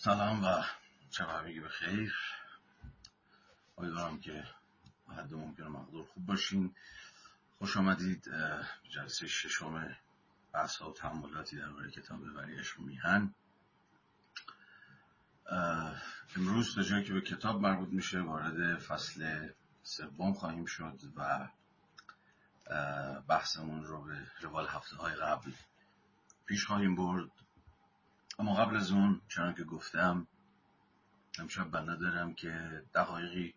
سلام و شب همگی به خیر. امیدوارم که حد ممکن مقدور خوب باشین. خوش آمدید جلسه ششم بحث و تعملاتی درباره کتاب وریش میهن. امروز تا جایی که به کتاب مربوط میشه وارد فصل سوم خواهیم شد و بحثمون رو به روال هفته های قبل پیش خواهیم برد. اما قبل از اون چنان که گفتم امشب بنده دارم که دقایقی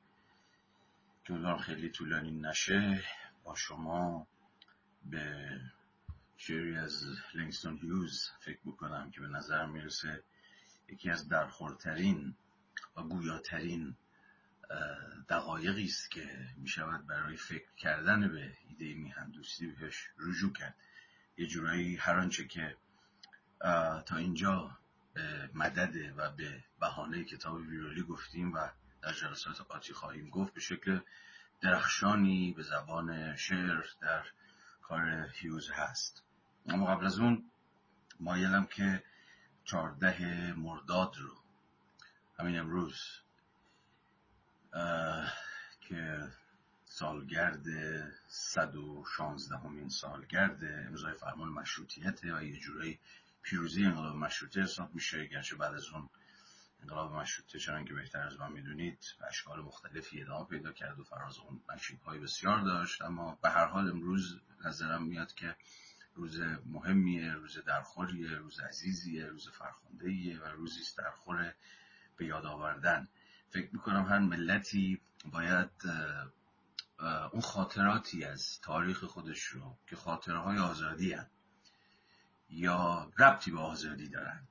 که خیلی طولانی نشه با شما به شعری از لینگستون هیوز فکر بکنم که به نظر می‌رسه یکی از درخورترین و گویاترین دقایقی است که می‌شود برای فکر کردن به ایده میهندوستی بهش رجوع کرد. یه جورایی هر آنچه که تا اینجا به مدد و به بهانه کتاب ویرولی گفتیم و در جلسات آتی خواهیم گفت به شکل درخشانی به زبان شعر در کار هیوز هست. اما قبل از اون مایلم که چارده مرداد رو همین امروز که سالگرد صد و شانزدهمین سالگرد امضای فرمان مشروطیته و یه جورایی پیروزی انقلاب مشروطه حساب میشه. گرچه بعد از اون انقلاب مشروطه چنان که بهتر از من می‌دونید اشکال مختلفی ادامه پیدا کرد و فراز اون های بسیار داشت. اما به هر حال امروز نظرم میاد که روز مهمیه روز درخوریه روز عزیزیه روز فرخندهیه و روزی است درخور به یاد آوردن. فکر می‌کنم هر ملتی باید اون خاطراتی از تاریخ خودش رو که خاطره های آزادی هن یا ربطی به آزادی دارن.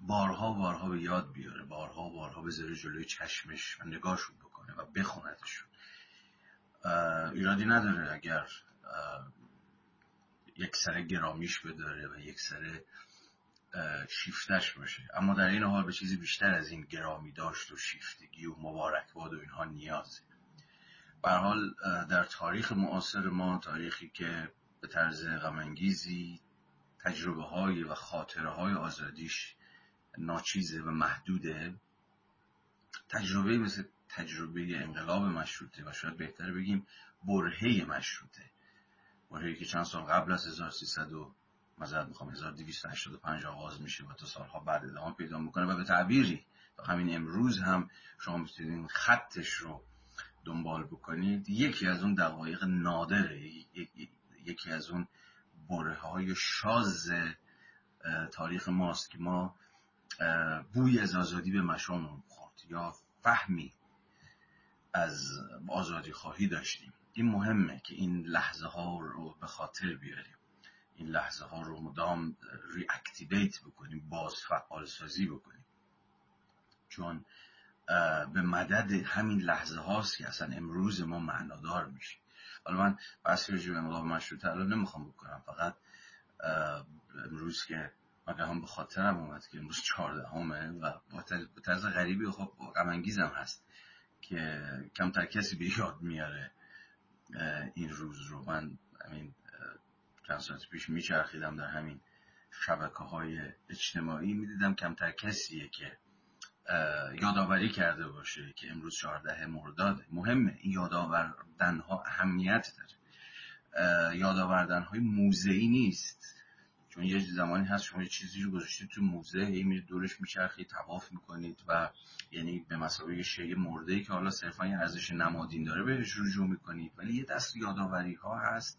بارها بارها به یاد بیاره بارها بارها بذاره جلوی چشمش و نگاهشون بکنه و بخوندشون ایرادی نداره اگر یک سره گرامیش بداره و یک سره شیفتش باشه. اما در این حال به چیزی بیشتر از این گرامی داشت و شیفتگی و مبارکباد و اینها نیازه. به حال در تاریخ معاصر ما تاریخی که به طرز غمانگیزی تجربه های و خاطره های آزادیش ناچیزه و محدوده. تجربه مثل تجربه انقلاب مشروطه و شاید بهتر بگیم برهه مشروطه. برهه که چند سال قبل از 1300 و مزد می‌خوام 1285 آغاز میشه و تا سالها بعد ادامه پیدا می‌کنه و به تعبیری تا همین امروز هم شما می‌تونید خطش رو دنبال بکنید. یکی از اون دقایق نادره یکی از اون بره های شاز تاریخ ماست که ما بوی از آزادی به مشامون خورد یا فهمی از آزادی خواهی داشتیم. این مهمه که این لحظه ها رو به خاطر بیاریم. این لحظه ها رو مدام ریاکتیویت بکنیم باز فعال سازی بکنیم. چون به مدد همین لحظه هاست که اصلا امروز ما معنادار میشه حالا من بحث رجوع انقلاب مشروطه الان نمی‌خوام بکنم. فقط امروز که من هم به خاطرم اومد که امروز چهاردهمه و به طرز غریبی خب غم هست که کمتر کسی به یاد میاره این روز رو. من همین چند ساعت پیش میچرخیدم در همین شبکه های اجتماعی. می‌دیدم کمتر کسیه که یادآوری کرده باشه که امروز 14 مرداد. مهمه این یادآوردن ها اهمیت داره. یادآوردن های موزهی نیست. چون یه زمانی هست شما یه چیزی رو گذاشتید تو موزه هی میرید دورش میچرخید تواف می‌کنید و یعنی به مسابقه شی مرده ای که حالا صرفا یه ارزش نمادین داره بهش رجوع می‌کنید. ولی یه دست یادآوری ها هست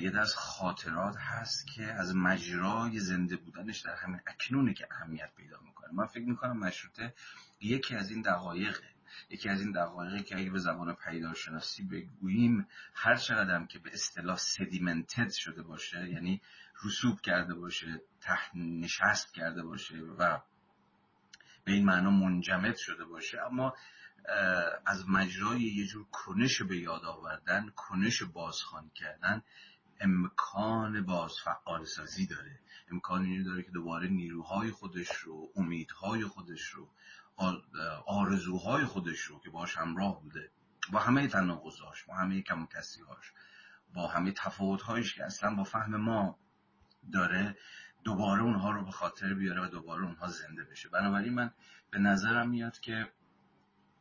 یه دست خاطرات هست که از مجرای زنده بودنش در همین اکنونه که اهمیت پیدا من فکر می‌کنم مشروطه یکی از این دقایقه. یکی از این دقایقی که اگه به زبان پیداشناسی بگوییم هر چقدر که به اصطلاح سدیمنتد شده باشه یعنی رسوب کرده باشه تحت نشست کرده باشه و به این معنا منجمد شده باشه اما از مجرای یه جور کنش به یاد آوردن کنش بازخوان کردن امکان باز فعال سازی داره. امکان اینو داره که دوباره نیروهای خودش رو امیدهای خودش رو آرزوهای خودش رو که باش همراه بوده با همه تناقضاش با همه کم هاش با همه تفاوتهایش که اصلا با فهم ما داره دوباره اونها رو به خاطر بیاره و دوباره اونها زنده بشه. بنابراین من به نظرم میاد که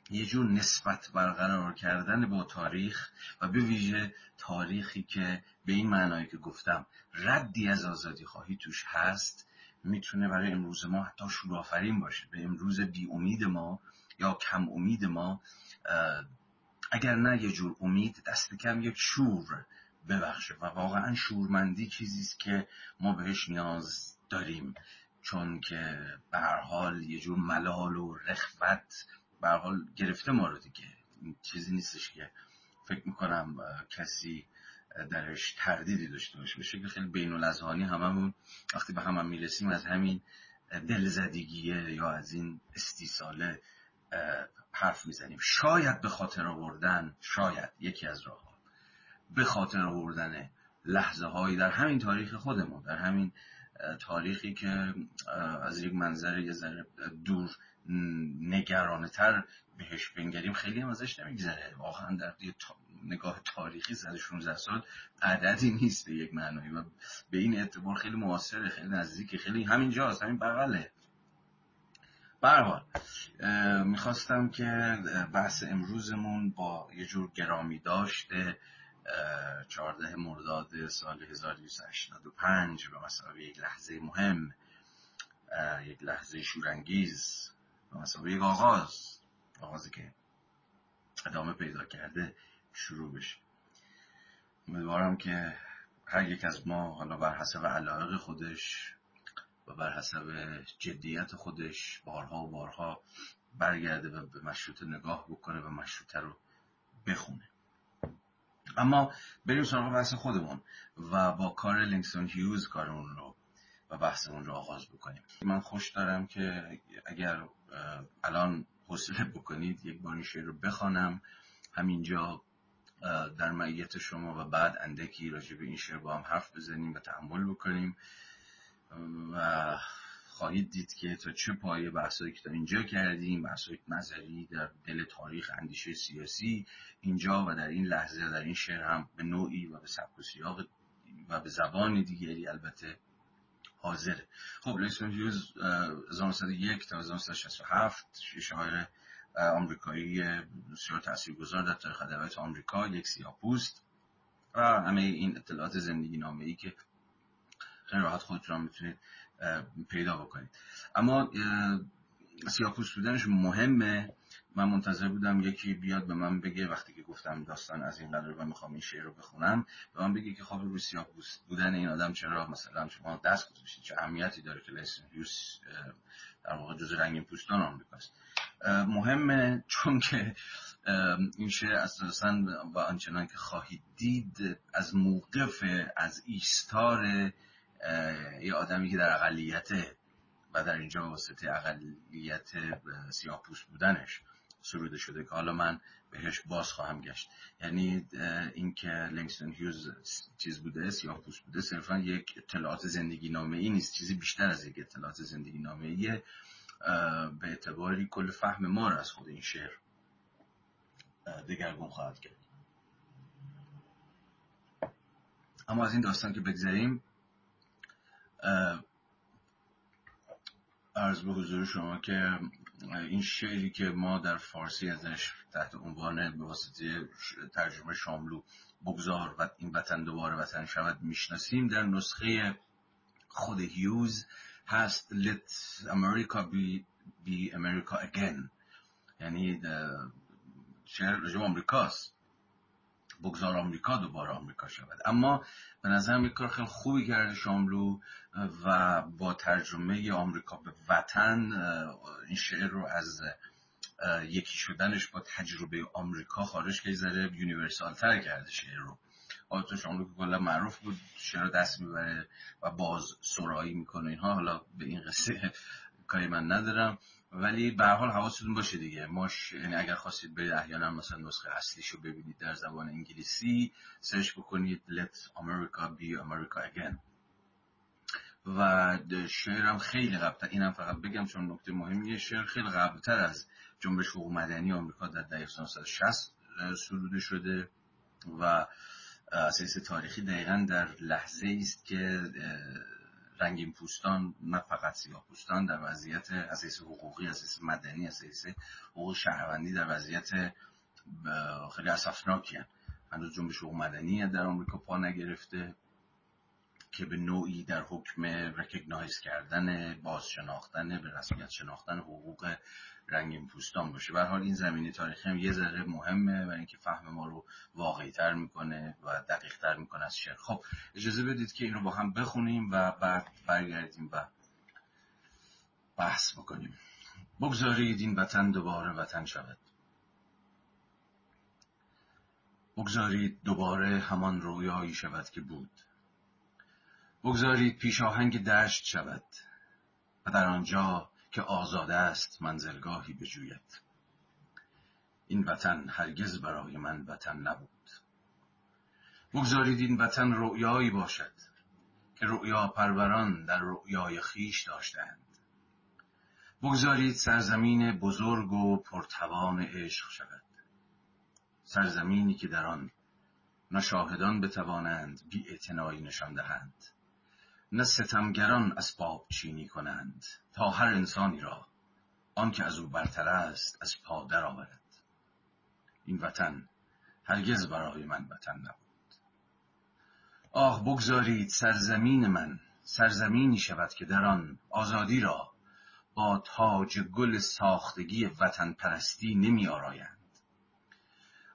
یه جور نسبت برقرار کردن با تاریخ و به ویژه تاریخی که به این معنایی که گفتم ردی از آزادی خواهی توش هست می‌تونه برای امروز ما حتی شورآفرین باشه. به امروز بی امید ما یا کم امید ما اگر نه یه جور امید دست کم یک شور ببخشه و واقعا شورمندی چیزیست که ما بهش نیاز داریم. چون که به هر حال یه جور ملال و رخوت به حال گرفته ما رو دیگه. چیزی نیستش که فکر می‌کنم کسی درش تردیدی داشته باشه. به شکل خیلی بین الازهانی هممون وقتی به هم, می‌رسیم از همین دلزدگیه یا از این استیصاله حرف می‌زنیم. شاید به خاطر آوردن شاید یکی از راه به خاطر آوردن لحظه هایی در همین تاریخ خودمون در همین تاریخی که از یک منظر یه ذره دور نگرانه تر بهش بنگریم خیلی هم ازش نمیگذره. واقعا در نگاه تاریخی 116 سال عددی نیست به یک معنایی و به این اعتبار خیلی موثره خیلی نزدیکی خیلی همین جاست همین بغله برحال می‌خواستم که بحث امروزمون با یه جور گرامی داشته 14 مرداد سال 1285 به مسابقه یک لحظه مهم یک لحظه شورانگیز مسابقه یک آغاز. آغازی که ادامه پیدا کرده شروع بشه. امیدوارم که هر یک از ما حالا بر حسب علاقه خودش و بر حسب جدیت خودش بارها و بارها برگرده و به مشروط نگاه بکنه و مشروطه رو بخونه. اما بریم سراغ بحث خودمون و با کار لینکسون هیوز کارمون رو و بحثمون رو آغاز بکنیم. من خوش دارم که اگر الان حوصله بکنید یک بار این شعر رو بخوانم. همینجا در معیت شما و بعد اندکی راجع به این شعر با هم حرف بزنیم و تحمل بکنیم. و خواهید دید که تا چه پایه بحثایی که تا اینجا کردیم بحثای نظری در دل تاریخ اندیشه سیاسی اینجا و در این لحظه در این شعر هم به نوعی و به سبک و سیاق و به زبان دیگری البته حاضره. خب لیسون هیوز 1901 تا 1967 شاعر آمریکایی بسیار تاثیرگذار در تاریخ ادبیات آمریکا یک سیاپوست و همه این اطلاعات زندگی نامه ای که خیلی راحت خودتون می‌تونید پیدا بکنید. اما سیاپوست بودنش مهمه. من منتظر بودم یکی بیاد به من بگه وقتی که گفتم داستان از این قرار و می‌خوام این شعر رو بخونم به من بگه که روی سیاپوست بودن این آدم چرا؟ مثلا شما دست گذاشتید چه اهمیتی داره که لیسن هیوس در واقع جز رنگین پوستان آمریکاست. مهمه چون که این شعر اساسا و آنچنان که خواهید دید از موقف از ایستار یه آدمی که در اقلیته و در اینجا واسطه اقلیت سیاه پوست بودنش. سروده شده که حالا من بهش باز خواهم گشت. یعنی اینکه لنگستون هیوز چیز بوده سیاه پوست بوده صرفا یک اطلاعات زندگی نامه ای نیست. چیزی بیشتر از یک اطلاعات زندگی نامه ایه به اعتباری کل فهم ما را از خود این شعر دگرگون خواهد کرد. اما از این داستان که بگذاریم عرض به حضور شما که این شعری که ما در فارسی ازش تحت عنوان به ترجمه شاملو بگذار و این وطن دوباره وطن شود می‌شناسیم در نسخه خود هیوز هست Let America be, be America again. یعنی شعر رجوع آمریکاست. بگذار آمریکا دوباره آمریکا شود. اما به نظر یک کار خیلی خوبی کرده شاملو و با ترجمه آمریکا به وطن این شعر رو از یکی شدنش با تجربه آمریکا خارج که ذره یونیورسال تر کرده شعر رو. آتو شاملو که کلا معروف بود شعر رو دست می‌بره و باز سرایی می‌کنه اینها. حالا به این قصه کاری من ندارم. ولی به حال حواستون باشه دیگه. ماش یعنی اگر خواستید برید احیانا مثلا نسخه اصلیشو ببینید در زبان انگلیسی سرچ بکنید Let America be America again. و شعرم خیلی قبلتر اینم فقط بگم چون نکته مهمیه شعر خیلی قبلتر از جنبش حقوق مدنی آمریکا در دهه 1960 سروده شده و اساس تاریخی دقیقا در لحظه است که رنگین پوستان نه فقط سیاه پوستان در وضعیت اساس حقوقی اساس مدنی اساس حقوق شهروندی در وضعیت خیلی اسفناکی هنوز جنبش حقوق مدنی در آمریکا پا نگرفته که به نوعی در حکم رکگنایز کردن باز شناختن به رسمیت شناختن حقوق رنگین پوستان باشه. به حال این زمینه تاریخی هم یه ذره مهمه و اینکه فهم ما رو واقعی تر می‌کنه و دقیق تر می‌کنه از شعر. خب اجازه بدید که این رو با هم بخونیم و بعد برگردیم و بحث بکنیم. بگذارید این وطن دوباره وطن شود. بگذارید دوباره همان رویایی شود که بود. بگذارید پیش آهنگ دشت شود و در آنجا که آزاده است منزلگاهی بجوید این وطن هرگز برای من وطن نبود. بگذارید این وطن رؤیایی باشد که رؤیا پروران در رؤیای خیش داشتند بگذارید سرزمین بزرگ و پرتوان عشق شود. سرزمینی که در آن نه شاهدان بتوانند بی نشان دهند نه ستمگران اسباب چینی کنند. هر انسانی را آن که از او برتر است از پا آورد. این وطن هرگز برای من وطن نبود. آه بگذارید سرزمین من سرزمینی شود که در آن آزادی را با تاج گل ساختگی وطن پرستی نمی آرایند.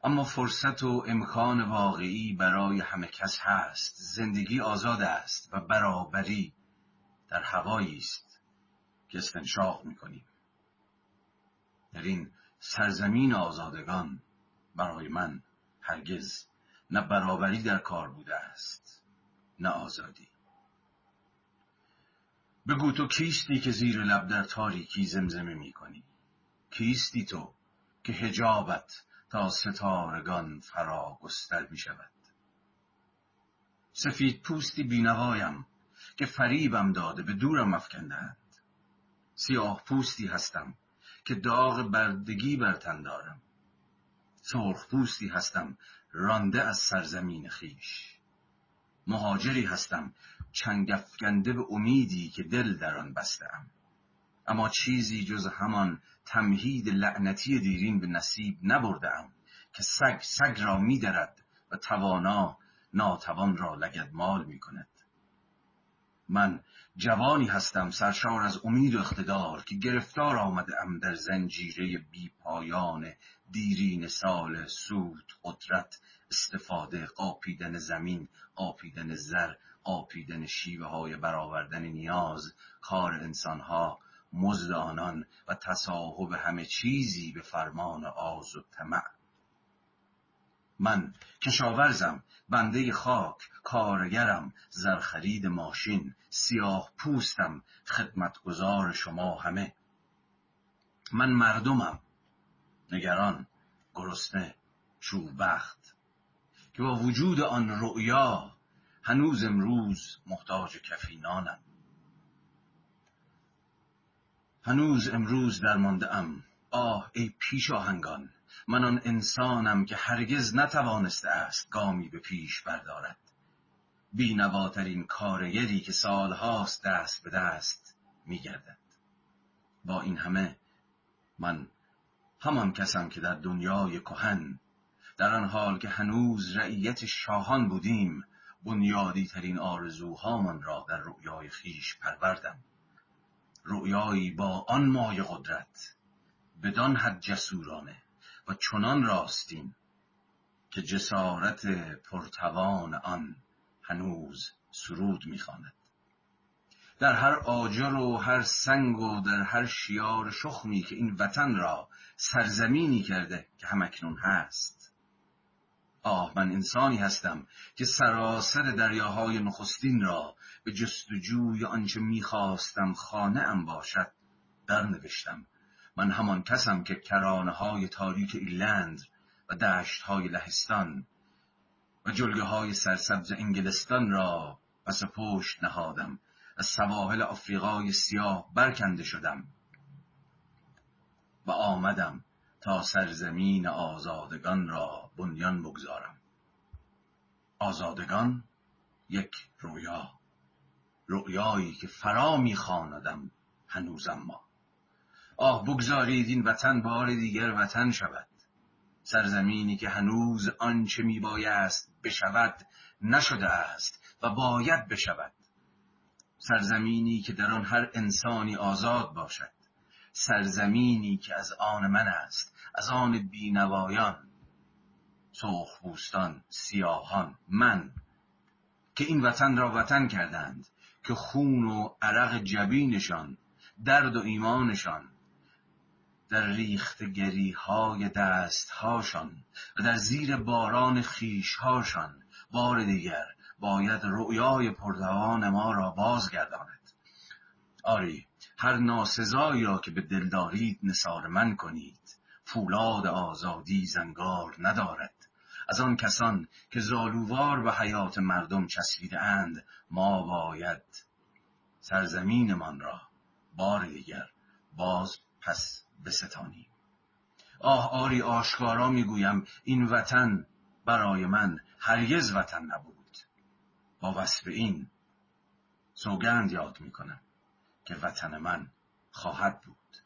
اما فرصت و امکان واقعی برای همه کس هست. زندگی آزاد است و برابری در هوایی است. که استنشاق می‌کنیم. در این سرزمین آزادگان برای من هرگز نه برابری در کار بوده است نه آزادی. بگو تو کیستی که زیر لب در تاریکی زمزمه می‌کنی؟ کیستی تو که هجابت تا ستارگان فرا گستر می شود سفید پوستی بینوایم که فریبم داده به دورم افکندند سیاه پوستی هستم که داغ بردگی بر تن دارم. سرخ پوستی هستم رانده از سرزمین خیش مهاجری هستم چنگفگنده به امیدی که دل در آن بستم اما چیزی جز همان تمهید لعنتی دیرین به نصیب نبردم که سگ سگ را میدرد و توانا ناتوان را لگد مال می کند من جوانی هستم سرشار از امید و اقتدار که گرفتار آمده ام در زنجیره بی پایان دیرین سال سود قدرت استفاده قاپیدن زمین قاپیدن زر قاپیدن شیوه های برآوردن نیاز کار انسانها مزد آنان و تصاحب همه چیزی به فرمان آز و طمع. من کشاورزم بنده خاک کارگرم زرخرید ماشین سیاه پوستم خدمتگزار شما همه. من مردمم. نگران گرسنه چوبخت که با وجود آن رؤیا هنوز امروز محتاج کفینانم. هنوز امروز درمانده ام آه ای پیش آهنگان. من آن انسانم که هرگز نتوانسته است گامی به پیش بردارد. بینواترین کارگری که سالهاست دست به دست میگردد. با این همه من همان کسم که در دنیای کهن در آن حال که هنوز رعیت شاهان بودیم بنیادی ترین آرزوهامان را در رؤیای خیش پروردم. رؤیایی با آن مای قدرت بدان حد جسورانه و چنان راستین که جسارت پرتوان آن هنوز سرود می‌خواند. در هر آجر و هر سنگ و در هر شیار شخمی که این وطن را سرزمینی کرده که همکنون هست. آه من انسانی هستم که سراسر دریاهای نخستین را به جستجوی آنچه می‌خواستم خانه ام باشد نوشتم من همان کسم که کرانه های تاریک ایلند و دشت های لهستان و جلگه های سرسبز انگلستان را پس پشت نهادم از سواحل آفریقای سیاه برکنده شدم و آمدم تا سرزمین آزادگان را بنیان بگذارم. آزادگان یک رویا رؤیایی که فرا میخواندم هنوزم ما آه بگذارید این وطن بار دیگر وطن شود. سرزمینی که هنوز آنچه میبایست بشود نشده است و باید بشود. سرزمینی که در آن هر انسانی آزاد باشد. سرزمینی که از آن من است از آن بینوایان. سرخپوستان سیاهان من. که این وطن را وطن کردند که خون و عرق جبینشان درد و ایمانشان در ریختگری های دستهاشان و در زیر باران خیشهاشان بار دیگر باید رؤیای پردوان ما را بازگرداند. آری هر ناسزایی را که به دل دارید نثار من کنید. فولاد آزادی زنگار ندارد. از آن کسان که زالووار به حیات مردم چسبیده اند ما باید سرزمینمان را بار دیگر باز پس بستانیم آه آری آشکارا می‌گویم این وطن برای من هرگز وطن نبود. با وصف این سوگند یاد می‌کنم که وطن من خواهد بود.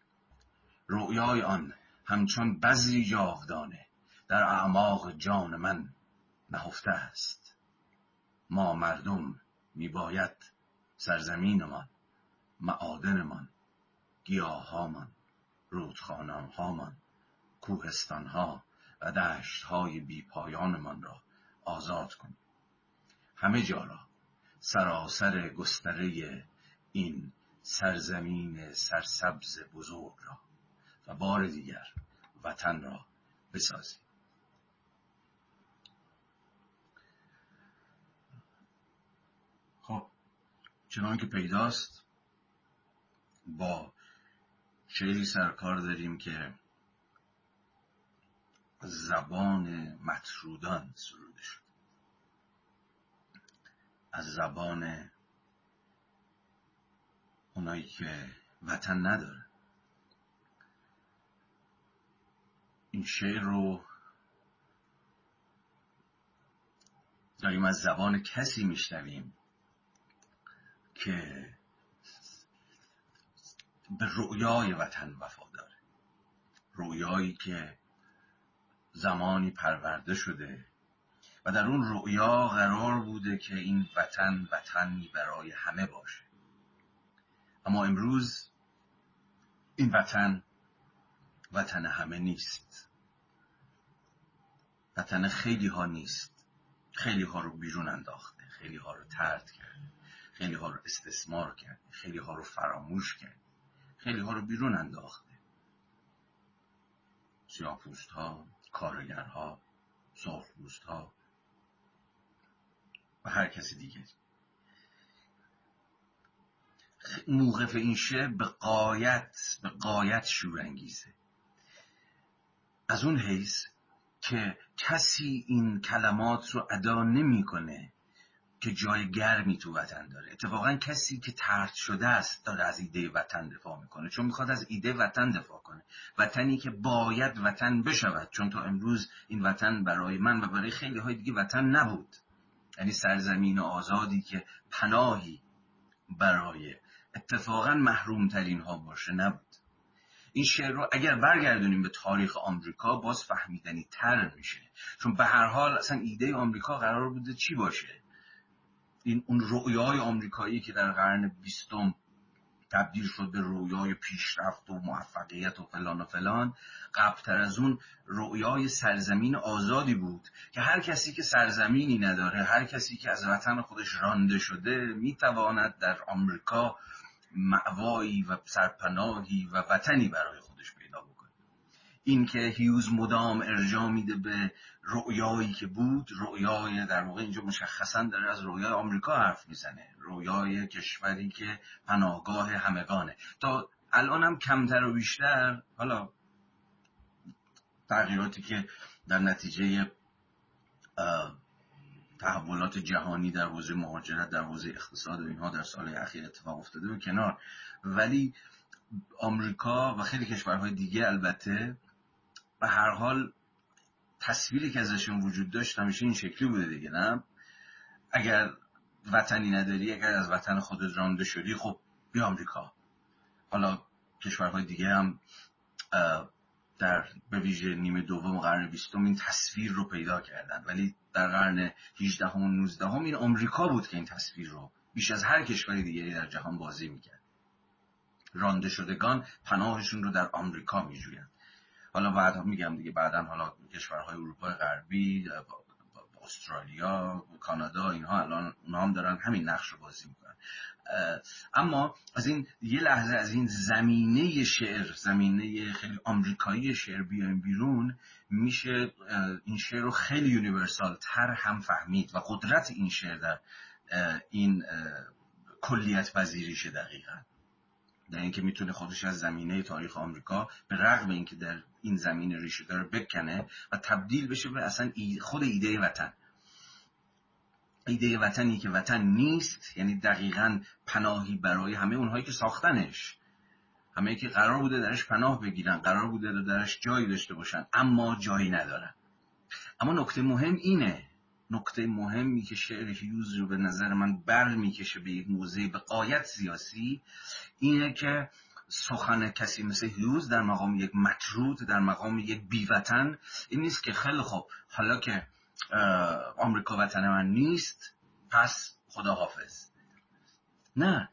رؤیای آن همچون بذری جاودانه در اعماق جان من نهفته است. ما مردم میباید سرزمینمان معادنمان گیاههامان رودخانههامان کوهستانها و دشتهای بیپایانمان را آزاد کنیم. همه جا را سراسر گستره این سرزمین سرسبز بزرگ را و بار دیگر وطن را بسازیم. خب چنان که پیداست با شعری سرکار داریم که زبان مطرودان سروده شد. از زبان اونایی که وطن نداره. این شعر رو داریم از زبان کسی میشنویم که به رویای وطن وفاداره رویایی که زمانی پرورده شده و در اون رؤیا قرار بوده که این وطن وطنی برای همه باشه. اما امروز این وطن وطن همه نیست. وطن خیلی ها نیست. خیلی ها رو بیرون انداخته خیلی ها رو ترد کرده خیلی ها رو استثمار کرده خیلی ها رو فراموش کرده. خیلی ها رو بیرون انداخته. سیاپوست ها کارگرها سرخپوست ها و هر کسی دیگه. موقف این شعر به قایت به قایت شورانگیزه از اون حیث که کسی این کلمات رو ادا نمی‌کنه که جای گرمی تو وطن داره. اتفاقا کسی که ترد شده است داره از ایده وطن دفاع می‌کنه چون می‌خواد از ایده وطن دفاع کنه. وطنی که باید وطن بشود چون تا امروز این وطن برای من و برای خیلی های دیگه وطن نبود. یعنی سرزمین آزادی که پناهی برای اتفاقا محروم ترین ها باشه نبود. این شعر رو اگر برگردونیم به تاریخ آمریکا باز فهمیدنی تر میشه. چون به هر حال اصلا ایده آمریکا قرار بوده چی باشه؟ این اون رویای آمریکایی که در قرن بیستم تبدیل شد به رویای پیشرفت و موفقیت و فلان و فلان قبلتر از اون رویای سرزمین آزادی بود که هر کسی که سرزمینی نداره هر کسی که از وطن خودش رانده شده می‌تواند در آمریکا معوایی و سرپناهی و وطنی برای این که هیوز مدام ارجا میده به رؤیایی که بود رؤیای در واقع اینجا مشخصا داره از رؤیای آمریکا حرف می‌زنه. رؤیای کشوری که پناهگاه همگانه. تا الان هم کمتر و بیشتر حالا تغییراتی که در نتیجه تحولات جهانی در حوزه مهاجرت در حوزه اقتصاد و اینها در سال اخیر اتفاق افتاده و کنار. ولی آمریکا و خیلی کشورهای دیگه البته به هر حال تصویری که ازشون وجود داشت همیشه این شکلی بوده دیگه نه؟ اگر وطنی نداری اگر از وطن خودت رانده شدی خب بیا آمریکا. حالا کشورهای دیگه هم در به ویژه نیمه دوم قرن بیستم این تصویر رو پیدا کردن. ولی در قرن 18 و 19 هم این آمریکا بود که این تصویر رو بیش از هر کشور دیگری در جهان بازی می‌کرد. رانده شدگان پناهشون رو در آمریکا میجویند. حالا بعد میگم دیگه بعدا حالا کشورهای اروپای غربی استرالیا کانادا اینها الان هم دارن همین نقش رو بازی می‌کنن. اما از این یه لحظه از این زمینه شعر زمینه خیلی آمریکایی شعر بیایم بیرون میشه این شعر رو خیلی یونیورسال تر هم فهمید و قدرت این شعر در این کلیت پذیریشه دقیقا. در اینکه می‌تونه خودش از زمینه تاریخ آمریکا به رغم اینکه در این زمینه ریشه داره بکنه و تبدیل بشه به اصلا خود ایده وطن. ایده وطنی که وطن نیست یعنی دقیقا پناهی برای همه اونهایی که ساختنش. همه که قرار بوده درش پناه بگیرن قرار بوده درش جایی داشته باشن اما جایی ندارن. اما نکته مهم اینه نکته مهمی که شعر هیوز رو به نظر من بر می‌کشه به یک موضع به قایت سیاسی اینه که سخن کسی مثل هیوز در مقام یک مطرود در مقام یک بیوطن این نیست که خیلی خوب حالا که آمریکا وطن من نیست پس خدا حافظ نه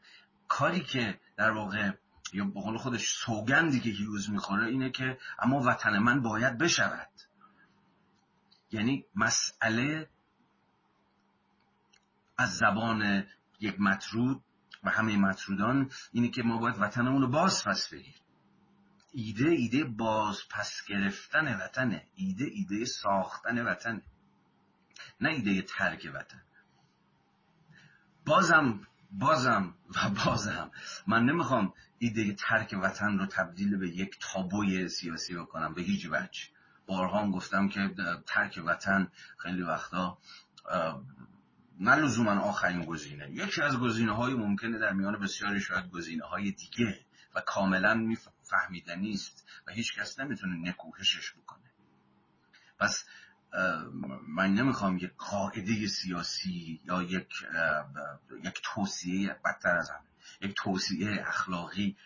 کاری که در واقع یا به قول خودش سوگندی که هیوز می‌خوره اینه که اما وطن من باید بشود. یعنی مسئله از زبان یک مطرود و همه مطرودان اینه که ما باید وطنمون رو باز پس بگیریم. ایده ایده باز پس گرفتن وطنه. ایده ایده ساختن وطنه. نه ایده ترک وطن. بازم بازم و بازم من نمی‌خوام ایده ترک وطن رو تبدیل به یک تابوی سیاسی بکنم به هیچ وجه. بارها هم گفتم که ترک وطن خیلی وقتا نه لزوما آخرین گزینه. یکی از گزینه های ممکنه در میان بسیاری شاید گزینه های دیگه و کاملا فهمیدنی است و هیچ کس نمی‌تونه نکوهشش بکنه. پس من نمی‌خوام یک قاعده سیاسی یا یک یک توصیه بدتر از همه یک توصیه اخلاقی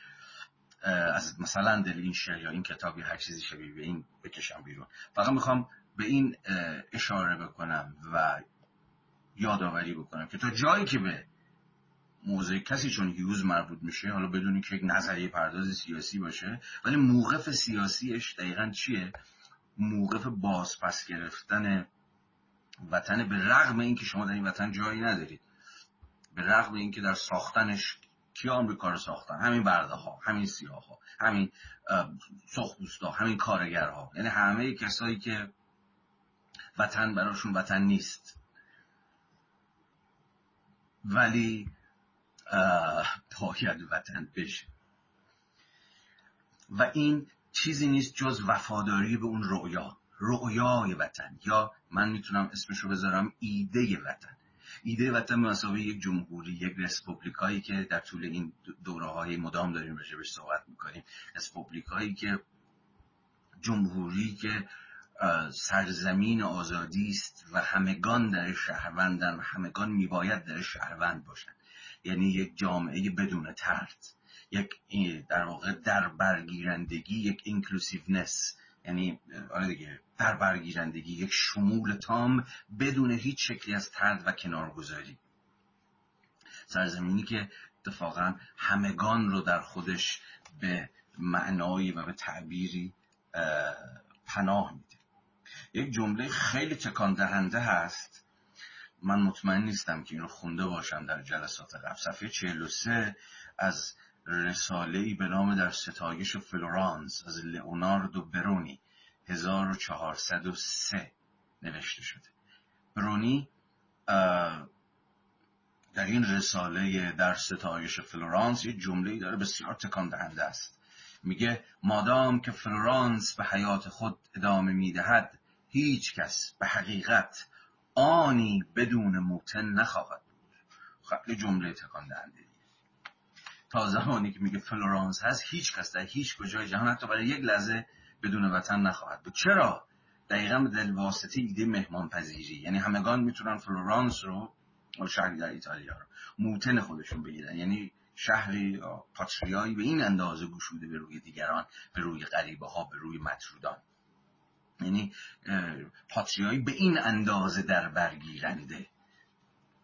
از مثلا دل این شعر یا این کتاب یا هر چیزی شبیه به این بکشم بیرون. فقط می‌خوام به این اشاره بکنم و یادآوری بکنم که تا جایی که به موضع کسی چون هیوز مربوط میشه حالا بدونی که یک نظریه پرداز سیاسی باشه ولی موقف سیاسیش دقیقا چیه؟ موقف بازپس گرفتن وطن به رغم اینکه شما در این وطن جایی ندارید. به رغم اینکه در ساختنش کی آمریکا رو ساختن؟ همین برده ها همین سیاه ها همین سخبوست ها همین کارگرها. یعنی همه کسایی که وطن براشون وطن نیست. ولی باید وطن بشه. و این چیزی نیست جز وفاداری به اون رؤیا رؤیای وطن. یا من می‌تونم اسمش رو بذارم ایده وطن. ایده وطن مسابقه یک جمهوری یک رسپوبلیکایی که در طول این دوره های مدام داریم راجبش صحبت می‌کنیم. رسپوبلیکایی که جمهوری که سرزمین آزادی است و همگان در شهروندن و همگان میباید در شهروند باشند یعنی یک جامعه بدون ترد یک در واقع در برگیرندگی یک اینکلوسیونس یعنی آره دیگه در برگیرندگی یک شمول تام بدون هیچ شکلی از ترد و کنارگذاری. سرزمینی که اتفاقا همگان رو در خودش به معنایی و به تعبیری پناه میده. یک جمله خیلی تکان دهنده هست. من مطمئن نیستم که اینو خونده باشم در جلسات قبل. صفحه 43 از رساله به نام در ستایش فلورانس از لئوناردو برونی 1403 نوشته شده. برونی در این رساله در ستایش فلورانس یه جمله داره بسیار تکان دهنده است. میگه مادام که فلورانس به حیات خود ادامه می‌دهد هیچ کس به حقیقت آنی بدون موطن نخواهد بود. خیلی جمله تکان دهنده. تا زمانی که میگه فلورانس هست هیچ کس در هیچ کجای جهان حتی برای یک لحظه بدون وطن نخواهد بود. چرا؟ دقیقا به واسطه ایده مهمان پذیری یعنی همگان می‌تونن فلورانس رو شهری در ایتالیا رو موطن خودشون بگیرن. یعنی شهری پاتریایی به این اندازه گشوده به روی دیگران به روی غریبه ها به روی مترودان یعنی پاتریایی به این اندازه در برگیرنده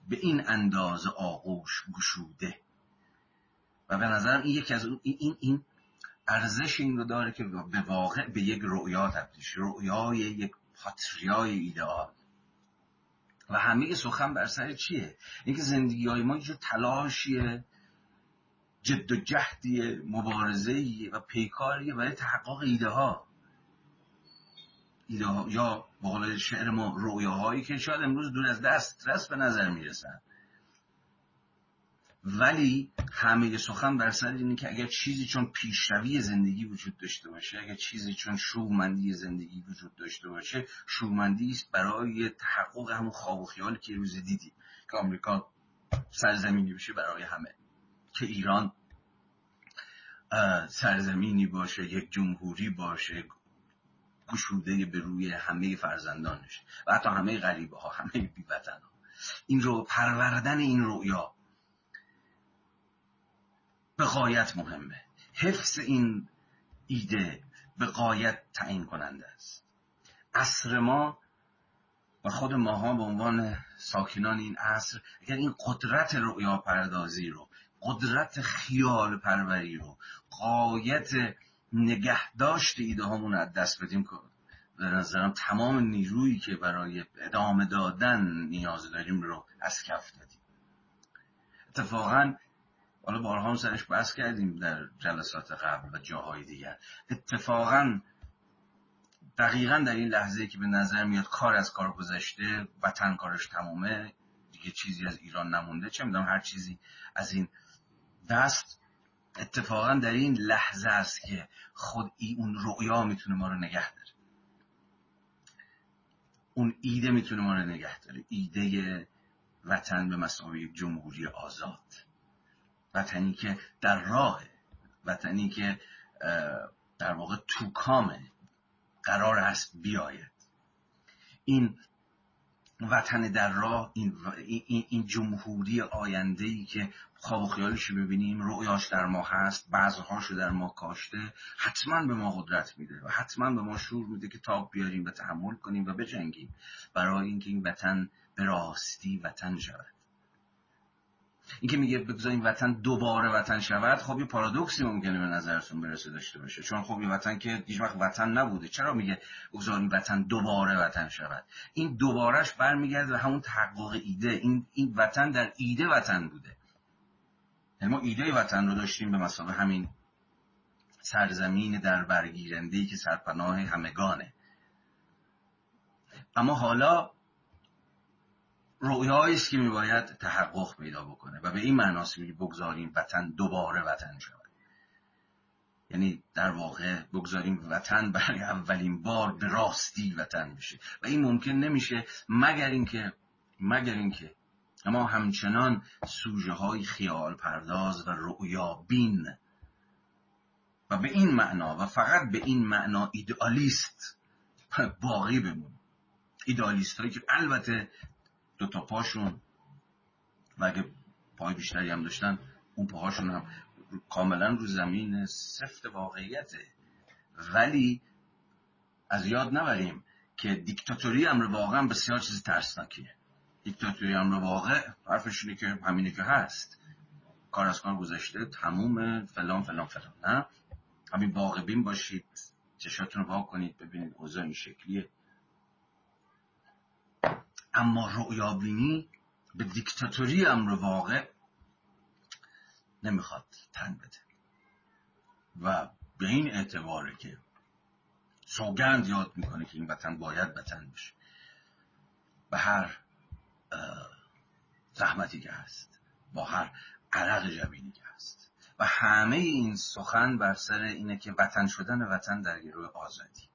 به این اندازه آغوش گشوده. و به نظرم این یکی از این, این, ارزش این رو داره که به واقع به یک رؤیا تبدیل رؤیای یک پاتریای ایدئال و همه سخن بر سر چیه؟ اینکه زندگی های ما یه تلاشیه جد و جهدی مبارزه و پیکاریه برای تحقق ایده ها ایده یا به شعر ما رویاهایی که شاید امروز دور از دست رست به نظر می‌رسن. ولی همه سخن بر سر اینه که اگر چیزی چون پیشروی زندگی وجود داشته باشه اگر چیزی چون شومندی زندگی وجود داشته باشه شومندی است برای تحقق همون خواب و خیالی که روز دیدی که آمریکا سرزمینی بشه برای همه. که ایران سرزمینی باشه یک جمهوری باشه گشوده به روی همه فرزندانش و حتی همه غریبه ها همه بیوطن ها این رو پروردن این رویا به قایت مهمه. حفظ این ایده به قایت تعیین کننده است. عصر ما و خود ماها به عنوان ساکنان این عصر اگر این قدرت رؤیا پردازی رو قدرت خیال پروری رو قایت نگهداشت ایده هامون از دست بدیم که به نظرم تمام نیرویی که برای ادامه دادن نیاز داریم رو از کف دادیم. اتفاقا حالا بارها هم سرش بحث کردیم در جلسات قبل و جاهای دیگر. اتفاقا دقیقا در این لحظه که به نظر میاد کار از کار گذشته وطن کارش تمومه دیگه چیزی از ایران نمونده چه می‌دونم هر چیزی از این دست اتفاقا در این لحظه است که خود ای اون رؤیا می‌تونه ما رو نگه داره. اون ایده می‌تونه ما رو نگه داره. ایده وطن به مسابقه جمهوری آزاد. وطنی که در راه وطنی که در واقع تو کامه قرار هست بیاید. این وطن در راه این, این, جمهوری آینده ای که خواب و خیالش ببینیم رؤیاش در ما هست بعضهاشو در ما کاشته حتما به ما قدرت میده و حتما به ما شور میده که تاب بیاریم و تحمل کنیم و بجنگیم. برای اینکه این وطن به راستی وطن شود. اینکه میگه بگذاریم وطن دوباره وطن شود خب یه پارادوکسی ممکنه به نظرتون برسه داشته باشه. چون خب این وطن که هیچ وقت وطن نبوده. چرا میگه بگذاریم وطن دوباره وطن شود؟ این دوبارهش برمیگرده به همون تحقق ایده. این, این وطن در ایده وطن بوده. یعنی ما ایده وطن رو داشتیم به مسابقه همین سرزمین در برگیرنده که سرپناه همگانه. اما حالا رویایی است که میباید تحقق پیدا بکنه و به این معناست میگه بگذاریم وطن دوباره وطن شود. یعنی در واقع بگذاریم وطن برای اولین بار به راستی وطن بشه. و این ممکن نمیشه مگر اینکه مگر اینکه اما همچنان سوژه های خیال پرداز و رؤیا بین و به این معنا و فقط به این معنا ایدئالیست باقی بمون ایدئالیست هایی که البته دو تا پاشون و اگه پای بیشتری هم داشتن اون پاهاشون هم کاملا رو زمین سفت واقعیته. ولی از یاد نبریم که دیکتاتوری امر واقعا بسیار چیز ترسناکیه. دیکتاتوری امر واقع حرفش اینه که همینه که هست. کار از کار گذشته تموم فلان فلان فلان. نه؟ همین واقع بین باشید چشاتون رو کنید ببینید اوضاع این شکلیه. اما رؤیابینی به دیکتاتوری امر واقع نمی‌خواد تن بده. و به این اعتباره که سوگند یاد می‌کنه که این وطن باید وطن بشه. به هر زحمتی که هست با هر عرق جبینی که هست. و همه این سخن بر سر اینه که وطن شدن وطن در گروه آزادی.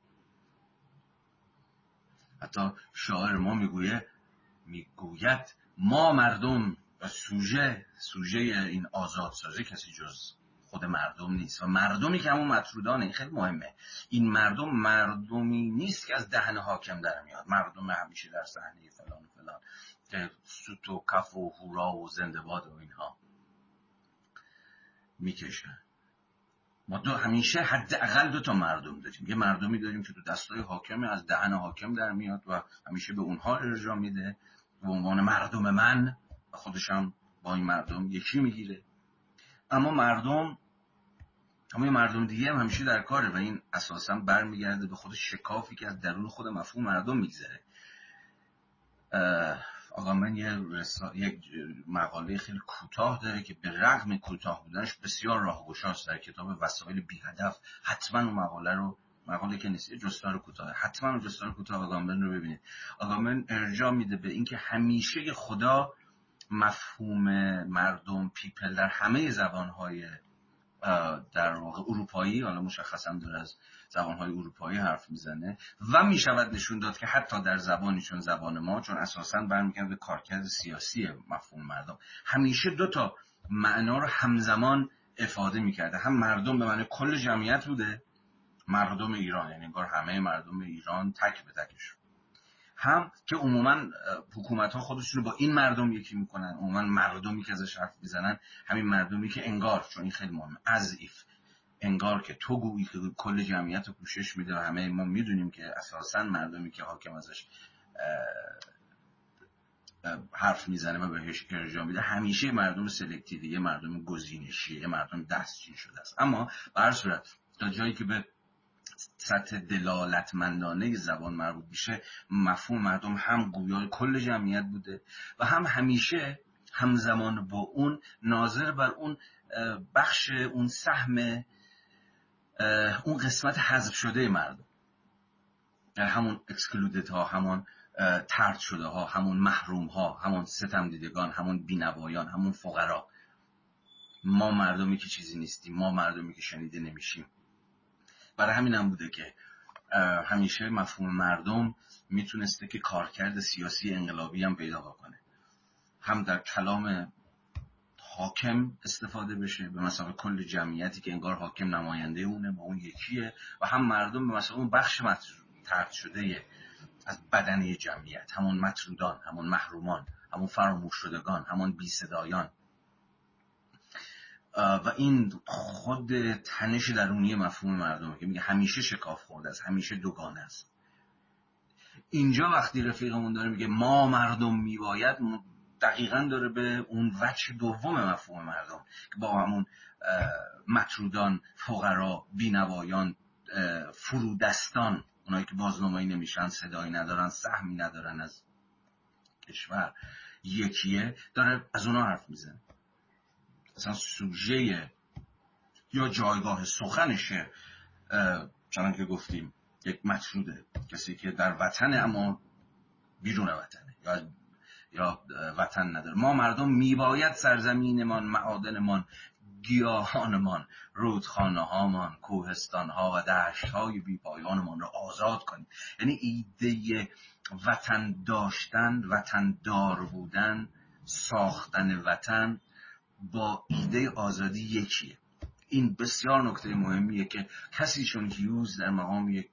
حتی شاعر ما می‌گویه می‌گوید ما مردم و سوژه سوژه این آزادسازی کسی جز خود مردم نیست و مردمی که همون مطرودانه این خیلی مهمه. این مردم مردمی نیست که از دهن حاکم در میاد. مردم همیشه در صحنه فلان و فلان سوت و کف و هورا و زندباد و اینها می‌کشن ما دو همیشه حداقل دو تا مردم داریم. یه مردمی داریم که تو دستای حاکم از دهن حاکم در میاد و همیشه به اونها ارجاع میده. به عنوان مردم من و خودشم با این مردم یکی می‌گیره. اما مردم اما یه مردم دیگه هم همیشه در کاره و این اساسا برمیگرده به خود شکافی که از درون خود مفهوم مردم میگذره. آقا من یه یک مقاله خیلی کوتاه داره که به رغم کوتاه بودنش بسیار راهگشاست در کتاب وسایل بی هدف حتما اون مقاله رو مقاله که نیست جستار کوتاه حتما اون جستار کوتاه آگامبن رو ببینید. آگامبن ارجاع میده به اینکه همیشه خدا مفهوم مردم پیپل در همه زبانهای در واقع اروپایی حالا مشخصا داره از زبانهای اروپایی حرف می‌زنه و می‌شود نشون داد که حتی در زبانی چون زبان ما چون اساسا برمیگرده به کارکرد سیاسی مفهوم مردم همیشه دو تا معنا رو همزمان افاده می‌کرده. هم مردم به معنی کل جمعیت بوده مردم ایران یعنی انگار همه مردم ایران تک به تکشون. هم که عموما حکومت ها خودشون رو با این مردم یکی می‌کنن. عموما مردمی که ازش حرف می‌زنن همین مردمی که انگار چون این خیلی مهمه از ایف. انگار که تو گویی که کل جمعیت رو پوشش میده و همه ما می‌دونیم که اساسا مردمی که حاکم ازش حرف می‌زنه و بهش ارجاع میده همیشه مردم سلکتیویه مردم گزینشیه مردم دستچین شده است. اما به صورت تا جایی که به سطح دلالتمندانه زبان مربوط میشه. مفهوم مردم هم گویای کل جمعیت بوده و هم همیشه همزمان با اون ناظر بر اون بخش اون سهم اون قسمت حذف شده مردم. در همون اکسکلودت ها همون ترد شده ها همون محروم ها همون ستم دیدگان همون بینوایان همون فقرا. ما مردمی که چیزی نیستیم ما مردمی که شنیده نمیشیم. برای همین هم بوده که همیشه مفهوم مردم می‌تونسته که کارکرد سیاسی انقلابی هم پیدا بکنه. هم در کلام حاکم استفاده بشه به مثلا کل جمعیتی که انگار حاکم نماینده اونه با اون یکیه و هم مردم به مثلا اون بخش ترد شده از بدنه جمعیت همون مطرودان همون محرومان همون فراموش شدگان همون بی صدایان و این خود تنش درونی مفهوم مردمه که میگه همیشه شکاف خورده است همیشه دوگانه است. اینجا وقتی رفیقمون داره میگه ما مردم میباید دقیقا داره به اون وجه دوم مفهوم مردم که با همون مطرودان فقرا بینوایان فرودستان اونایی که بازنمایی نمیشن صدایی ندارن سهمی ندارن از کشور یکیه داره از اونا حرف می‌زنه. مثلا سوژه یا جایگاه سخنشه چنان که گفتیم یک مطروده کسی که در وطن اما بیرون وطنه یا یا وطن نداره. ما مردم میباید سرزمینمان معادنمان گیاهانمان رودخانه هامان کوهستان ها و دشت های را آزاد کنیم. یعنی ایده وطن داشتن وطن دار بودن ساختن وطن با ایده آزادی یکیه. این بسیار نکته مهمیه که کسی چون هیوز در مقام یک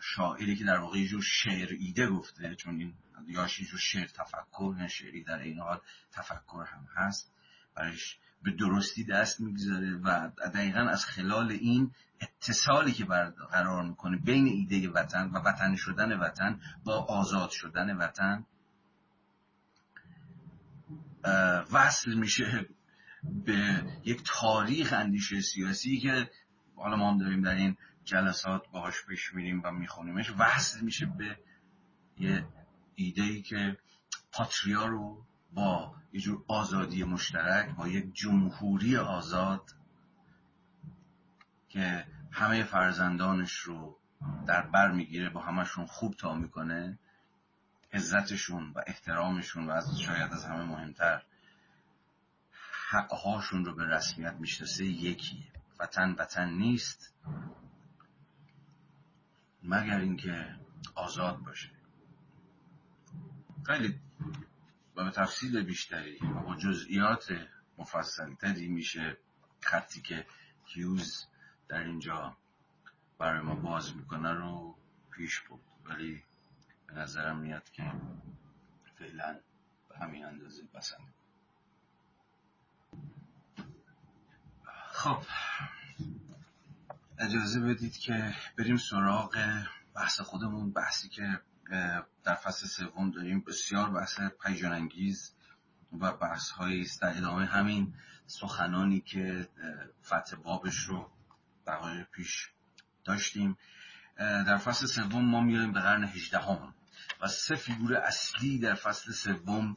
شاعری که در واقع جور شعر ایده گفته چون این یاش جور شعر تفکر نه شعری در این حال تفکر هم هست برایش به درستی دست می‌گذاره و دقیقا از خلال این اتصالی که برقرار می‌کنه بین ایده وطن و وطن شدن وطن با آزاد شدن وطن وصل میشه به یک تاریخ اندیشه سیاسی که حالا ما هم داریم در این جلسات باهاش پیش میریم و میخونیمش. وصل میشه به یه ایده ای که پاتریا رو با یه جور آزادی مشترک با یک جمهوری آزاد که همه فرزندانش رو در بر می‌گیره با همشون خوب تا می‌کنه. عزتشون و احترامشون و از شاید از همه مهمتر حقهاشون رو به رسمیت می‌شناسه یکیه. وطن وطن نیست. مگر اینکه آزاد باشه. خیلی و به تفصیل بیشتری و با جزئیات مفصلتری میشه خطی که هیوز در اینجا برای ما باز می‌کنه رو پیش بود ولی به نظرم میاد که فعلا به همین اندازه بسنده. خب اجازه بدید که بریم سراغ بحث خودمون بحثی که در فصل سوم داریم. بسیار بحث پیجان انگیز و بحث هایی در ادامه همین سخنانی که فتح بابش رو دقایق پیش داشتیم. در فصل سوم ما میایم به قرن هجدهم. و سه فیگور اصلی در فصل سوم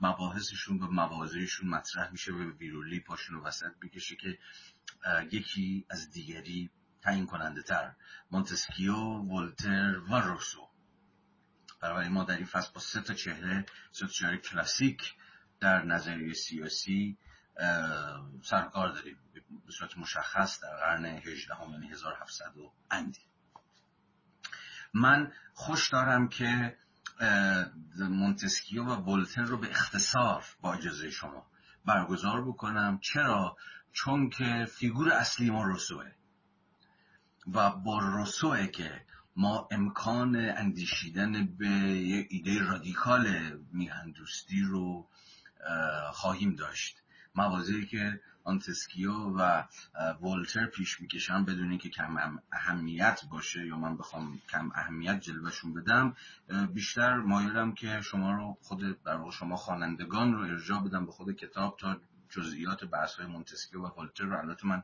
مباحثشون و مواضعشون مطرح میشه و ویرولی پاشون رو وسط بکشه که یکی از دیگری تعیین کننده تر مونتسکیو، ولتر و روسو. برای ما در این فصل با سه تا چهره سه کلاسیک در نظریه سیاسی سروکار داریم. به صورت مشخص در قرن 18 هم یعنی 1700 و اندی. من خوش دارم که مونتسکیو و ولتر رو به اختصار با اجازه شما برگزار بکنم. چرا؟ چون که فیگور اصلی ما روسوه و با روسوه که ما امکان اندیشیدن به یه ایده رادیکال میهندوستی رو خواهیم داشت. مواضعی که مونتسکیو و ولتر پیش می‌کشن بدون اینکه کم اهمیت باشه یا من بخوام کم اهمیت جلوه‌شون بدم بیشتر مایلم که شما رو خود در شما خوانندگان رو ارجاع بدم به خود کتاب تا جزئیات بحث های مونتسکیو و ولتر رو. البته من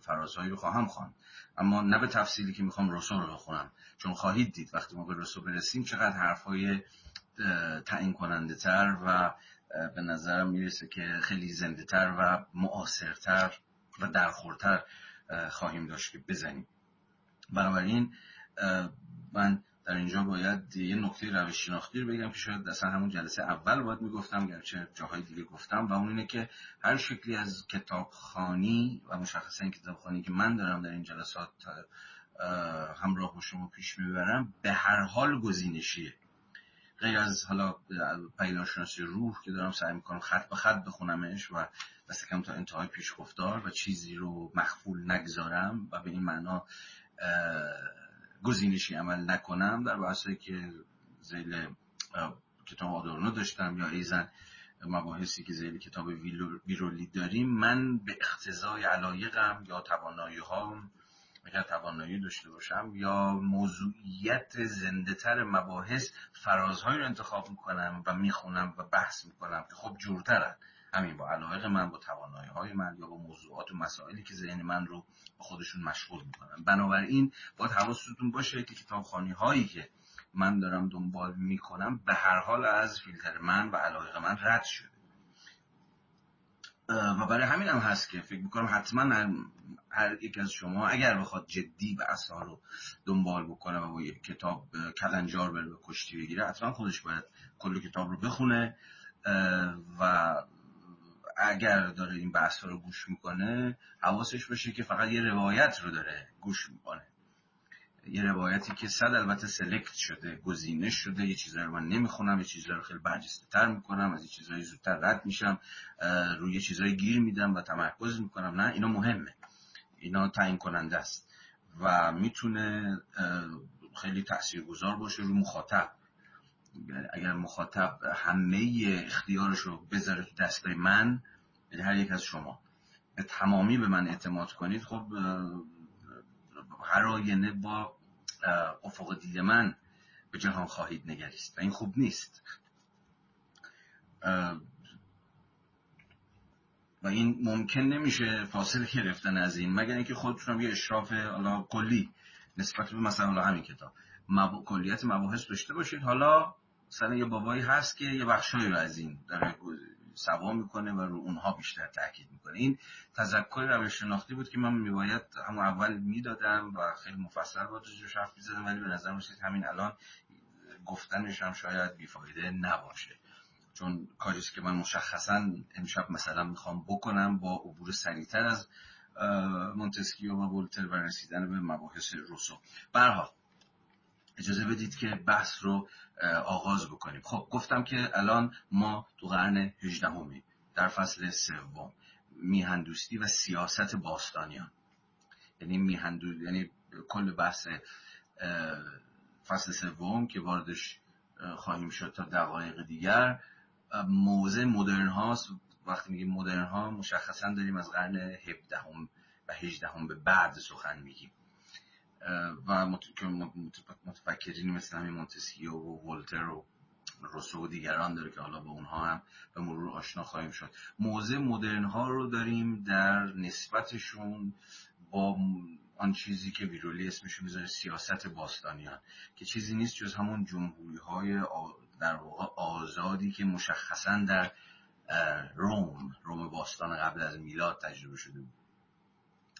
فرازهایی رو خواهم خواند. اما نه به تفصیلی که می‌خوام روسو رو بخونم. چون خواهید دید وقتی ما به روسو برسیم چقدر حرفهای تعیین کننده تر و به نظرم می‌رسه که خیلی زنده تر و معاصرتر و درخورتر خواهیم داشت که بزنیم. بنابراین من در اینجا باید یه نکته روش شناختی رو بگم که شاید اصلا همون جلسه اول باید می‌گفتم گرچه جاهای دیگه گفتم و اون اینه که هر شکلی از کتابخانی و مشخصا این کتابخانی که من دارم در این جلسات همراه با شما پیش می‌برم به هر حال گزینشیه. غیر از حالا پیداشناسی روح که دارم سعی می‌کنم خط به خط بخونمش و دست کم تا انتهای پیش گفتار و چیزی رو مخفول نگذارم و به این معنا گزینشی عمل نکنم در بحثی که زیل کتاب آدورنو داشتم یا ایزن مباحثی که زیل کتاب ویرولی داریم من به اختزای علایقم یا توانایی هام اگر توانایی داشته باشم یا موضوعیت زنده تر مباحث فرازهایی رو انتخاب می‌کنم و می‌خونم و بحث می‌کنم که خب جورترن. همین با علایق من با توانایی های من یا با موضوعات و مسائلی که ذهن من رو با خودشون مشغول می‌کنن. بنابراین باید حواستون باشه که کتابخانی هایی که من دارم دنبال می‌کنم به هر حال از فیلتر من و علایق من رد شده. و برای همین هم هست که فکر می‌کنم حتما هر یک از شما اگر بخواد جدی به اصلا رو دنبال بکنه و با یک کتاب کلنجار بره به کشتی بگیره حتما خودش باید کل کتاب رو بخونه و اگر داره این بحث رو گوش می‌کنه حواسش باشه که فقط یه روایت رو داره گوش می‌کنه. یه روایتی که صد البته سلکت شده گزینش شده یه چیزایی رو من نمی‌خونم یه چیزایی رو خیلی برجسته تر می‌کنم از یه چیزایی زودتر رد میشم روی یه چیزایی گیر میدم و تمرکز می‌کنم. نه اینا مهمه. اینا تعیین کننده است و می‌تونه خیلی تاثیرگذار باشه رو مخاطب. اگر مخاطب همه اختیارش رو بذاره تو دستای من یعنی هر یک از شما به تمامی به من اعتماد کنید خب هر آینه با افق دید من به جهان خواهید نگریست و این خوب نیست. و این ممکن نمیشه فاصله گرفتن از این مگر اینکه خودتون یه اشراف کلی نسبت به مثلا همین کتاب. مب... کلیت مباحث داشته باشید. حالا مثلا یه بابایی هست که یه بخشایی رو از این داره سوا می‌کنه و رو اونها بیشتر تاکید می‌کنه این تذکر روش شناختی بود که من میباید همون اول می‌دادم و خیلی مفصل با توجه حرف می‌زدم ولی به نظر رسید همین الان گفتنش هم شاید بیفایده نباشه. چون کاریست که من مشخصا امشب مثلا می‌خوام بکنم با عبور سریعتر از مونتسکیو و ولتر و رسیدن به مباحث روسو. برها اجازه بدید که بحث رو آغاز بکنیم. خب گفتم که الان ما تو قرن هجدهمی در فصل سوم میهندوستی و سیاست باستانیان. یعنی میهندو یعنی کل بحث فصل سوم که واردش خواهیم شد تا دقایق دیگر موضع مدرن هاست. وقتی میگیم مدرن ها مشخصا داریم از قرن 17 و 18 به بعد سخن میگیم. و متفکرین مثل همین مونتسکیو و ولتر و روسو و دیگران داره که حالا به اونها هم به مرور آشنا خواهیم شد. موضع مدرن ها رو داریم در نسبتشون با آن چیزی که ویرولی اسمشو می‌ذاره سیاست باستانیان که چیزی نیست جز همون جمهوری های در واقع آزادی که مشخصا در روم روم باستان قبل از میلاد تجربه شده بود.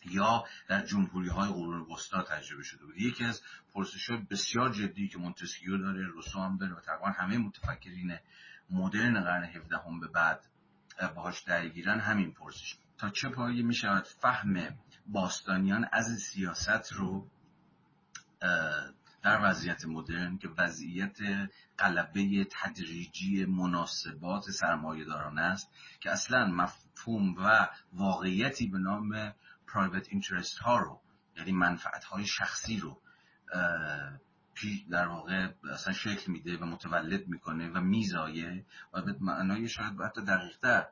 یا در جمهوری های قرون وسطا تجربه شده بود. یکی از پرسش بسیار جدی که مونتسکیو داره روسو هم داره و تقریبا همه متفکرین مدرن قرن 17 هم به بعد باهاش درگیرن همین پرسش. تا چه پایی می شود فهم باستانیان از سیاست رو در وضعیت مدرن که وضعیت قلبه تدریجی مناسبات سرمایه داران است که اصلا مفهوم و واقعیتی به نام پرایوت اینترست ها رو یعنی منفعت های شخصی رو در واقع اصلا شکل میده و متولد می‌کنه و میزایه و به معنای شاید حتی دقیقتر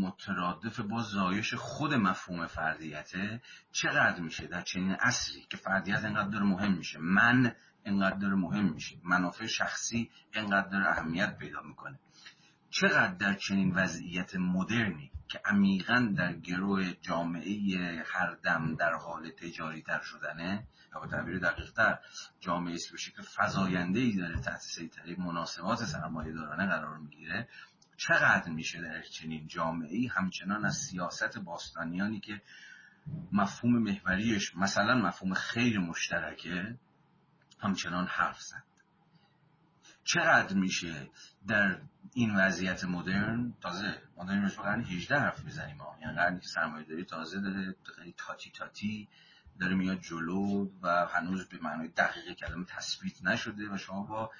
مترادف با زایش خود مفهوم فردیته چقدر میشه در چنین اصلی که فردیت انقدر مهم میشه من انقدر مهم میشه منافع شخصی انقدر اهمیت پیدا می‌کنه. چقدر در چنین وضعیت مدرنی که عمیقا در گروه جامعه هر دم در حال تجاری تر شدنه؟ یا به تعبیر دقیق تر جامعه است به شکل فضاینده ای داره تحت سیطره مناسبات سرمایه دارانه قرار می‌گیره. چقدر میشه در چنین جامعه ای همچنان از سیاست باستانیانی که مفهوم محوریش مثلا مفهوم خیر مشترکه همچنان حرف زد. چقدر میشه در این وضعیت مدرن؟ تازه ما داریم رجوع قرن 18 حرف می‌زنیم یعنی قرنی سرمایه داری تازه داره خیلی تاتی تاتی داره میاد جلو و هنوز به معنای دقیق کلمه تثبیت نشده و شما با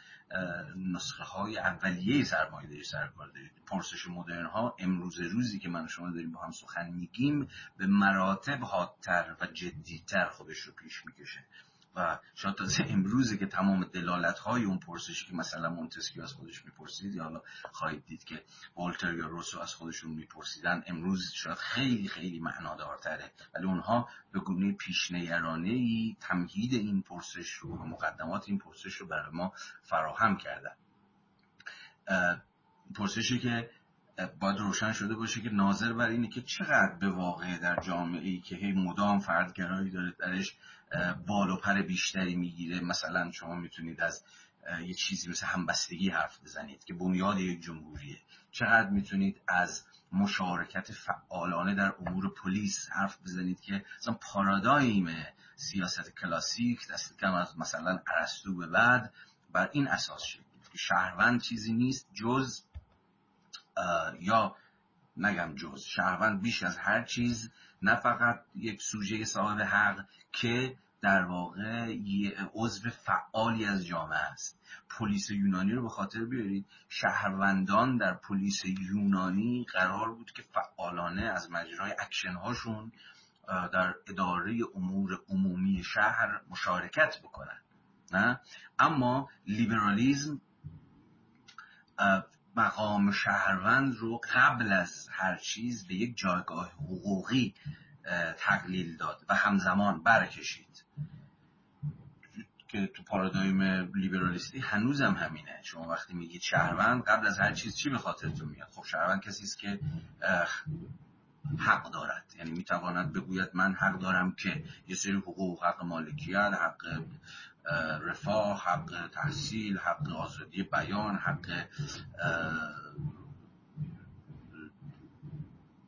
نسخه های اولیه سرمایه داری سرکار دارید. پرسش مدرن ها امروز روزی که من و شما داریم با هم سخن میگیم به مراتب حادتر و جدیتر خودش رو پیش می‌کشه. شاید تازه امروزه که تمام دلالت های اون پرسشی که مثلا مونتسکیو از خودش می‌پرسید یا حالا خواهید دید که والتر یا روسو از خودشون میپرسیدن امروز شاید خیلی خیلی معنادارتره. ولی اونها به گونه پیشنیرانه ای تمهید این پرسش رو و مقدمات این پرسش رو برای ما فراهم کردن. پرسشی که باید روشن شده باشه که ناظر بر اینه که چقدر به واقع در جامعه ای که هی مدام فردگرایی داره درش بال و پر بیشتری می‌گیره. مثلا شما می‌تونید از یه چیزی مثل همبستگی حرف بزنید که بنیاد یک جمهوریه. چقدر می‌تونید از مشارکت فعالانه در امور پلیس حرف بزنید که مثلا پارادایم سیاست کلاسیک دست کم از مثلا ارسطو به بعد بر این اساس شد که شهروند چیزی نیست جز یا نگم جز شهروند بیش از هر چیز نه فقط یک سوژه صاحب حق که در واقع یه عضو فعالی از جامعه است. پولیس یونانی رو به خاطر بیارید شهروندان در پولیس یونانی قرار بود که فعالانه از مجرای اکشن هاشون در اداره امور عمومی شهر مشارکت بکنن نه؟ اما لیبرالیزم مقام شهروند رو قبل از هر چیز به یک جایگاه حقوقی تقلیل داد و همزمان برکشید. که تو پارادایم لیبرالیستی هنوزم همینه. شما وقتی میگید شهروند قبل از هر چیز چی به خاطرتون میاد؟ خب شهروند کسی است که حق دارد. یعنی می‌تواند بگوید من حق دارم که یه سری حقوق حق مالکیت حق رفاه حق تحصیل حق آزادی بیان حق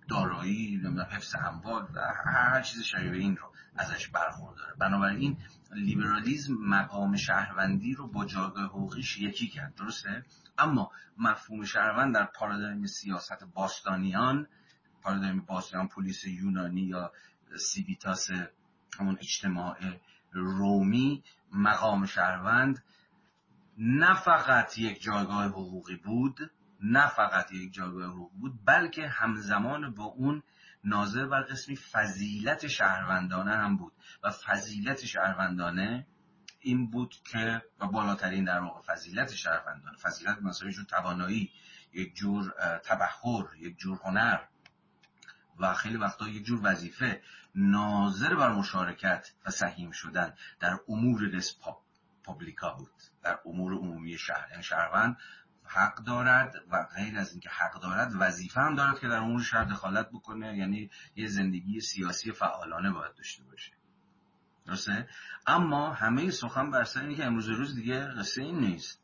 دارایی حفظ اموال و هر چیز شبیه این رو ازش برخورداره. بنابراین لیبرالیزم مقام شهروندی رو با جایگاه حقوقیش یکی کرد. درسته؟ اما مفهوم شهروند در پارادایم سیاست باستانیان پارادایم باستانیان پولیس یونانی یا سیویتاس همون اجتماع رومی مقام شهروند نه فقط یک جایگاه حقوقی بود نه فقط یک جایگاه حقوقی بود بلکه همزمان با اون ناظر بر قسمی فضیلت شهروندانه هم بود. و فضیلت شهروندانه این بود که و بالاترین در واقع فضیلت شهروندان فضیلت مثلا توانایی یک جور تبخور یک جور هنر و خیلی وقتا یک جور وظیفه ناظر بر مشارکت و سهیم شدن در امور رس پابلیکا بود. در امور عمومی شهر. یعنی شهروند حق دارد و غیر از اینکه حق دارد وظیفه هم دارد که در امور شهر دخالت بکنه. یعنی یه زندگی سیاسی فعالانه باید داشته باشه. درسته؟ اما همه سخن بر سر اینه که امروز روز دیگه قصه این نیست.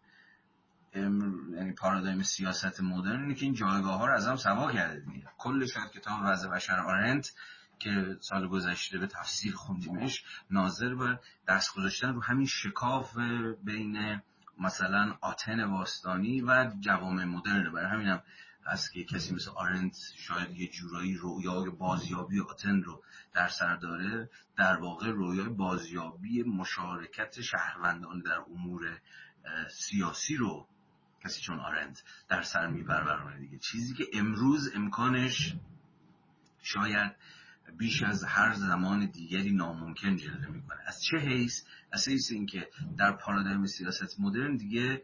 یعنی پارادایم سیاست مدرن اینه که این جایگاه ها رو از هم سوا کرده دیگه. کل شاید کتاب وضع بشر آرنت که سال گذشته به تفسیر خوندیمش ناظر به دست گذاشتن رو همین شکاف بین مثلا آتن باستانی و جوامع مدرن. برای همینم هست که کسی مثل آرنت شاید یه جورایی رویای بازیابی آتن رو در سر داره. در واقع رویای بازیابی مشارکت شهروندان در امور سیاسی رو کسی چون آرنت در سر میبر دیگه. چیزی که امروز امکانش شاید بیش از هر زمان دیگری ناممکن جلوه می‌کنه. از چه حیث؟ از حیث اینکه در پارادایم سیاست مدرن دیگه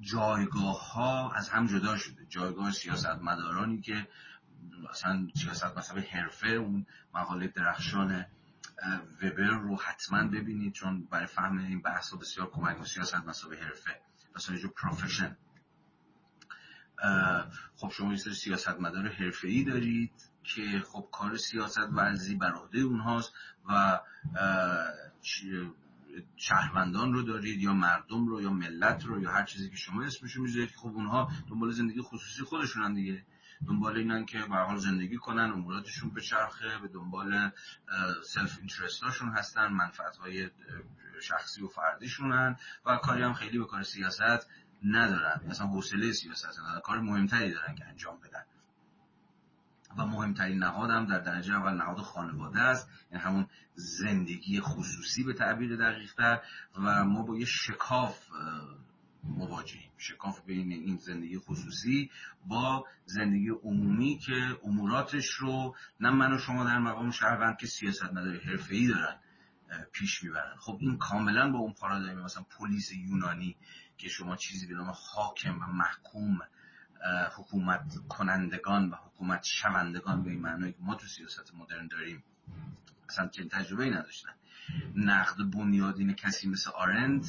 جایگاه ها از هم جدا شده. جایگاه سیاست مدارانی که مثلا سیاست مثلا حرفه اون مقاله درخشان وبر رو حتما ببینید چون برای فهم این بحث بسیار کمک سیاست مثلا حرفه. مثلا جو پروفشن خب شما یه سری سیاست مدار حرفه ای دارید که خب کار سیاست ورزی بر عهده اونهاست و شهروندان رو دارید یا مردم رو یا ملت رو یا هر چیزی که شما اسمشو می‌ذارید خب اونها دنبال زندگی خصوصی خودشونن دیگه. دنبال اینن که به حال زندگی کنن اموراتشون به چرخه به دنبال سلف اینترستاشون هستن منفعت های شخصی و فردیشونن و کاری هم خیلی به کار سیاست ندارن. مثلا حوصله سیاست ندارن. کار مهمتری دارن که انجام بدن. و مهمترین نهاد هم در درجه اول نهاد خانواده است. یعنی همون زندگی خصوصی به تعبیر دقیقتر. و ما با یه شکاف مواجهیم شکاف بین این زندگی خصوصی با زندگی عمومی که اموراتش رو نه من و شما در مقام شهروند که سیاست نداره ای دارن پیش می‌برن. خب این کاملا با اون پارادایم مثلا پلیس یونانی که شما چیزی به نام حاکم و محکوم حکومت کنندگان و حکومت شوندگان به این معنی که ما تو سیاست مدرن داریم اصلا چنین تجربه ای نداشتن. نقد بنیادین کسی مثل آرند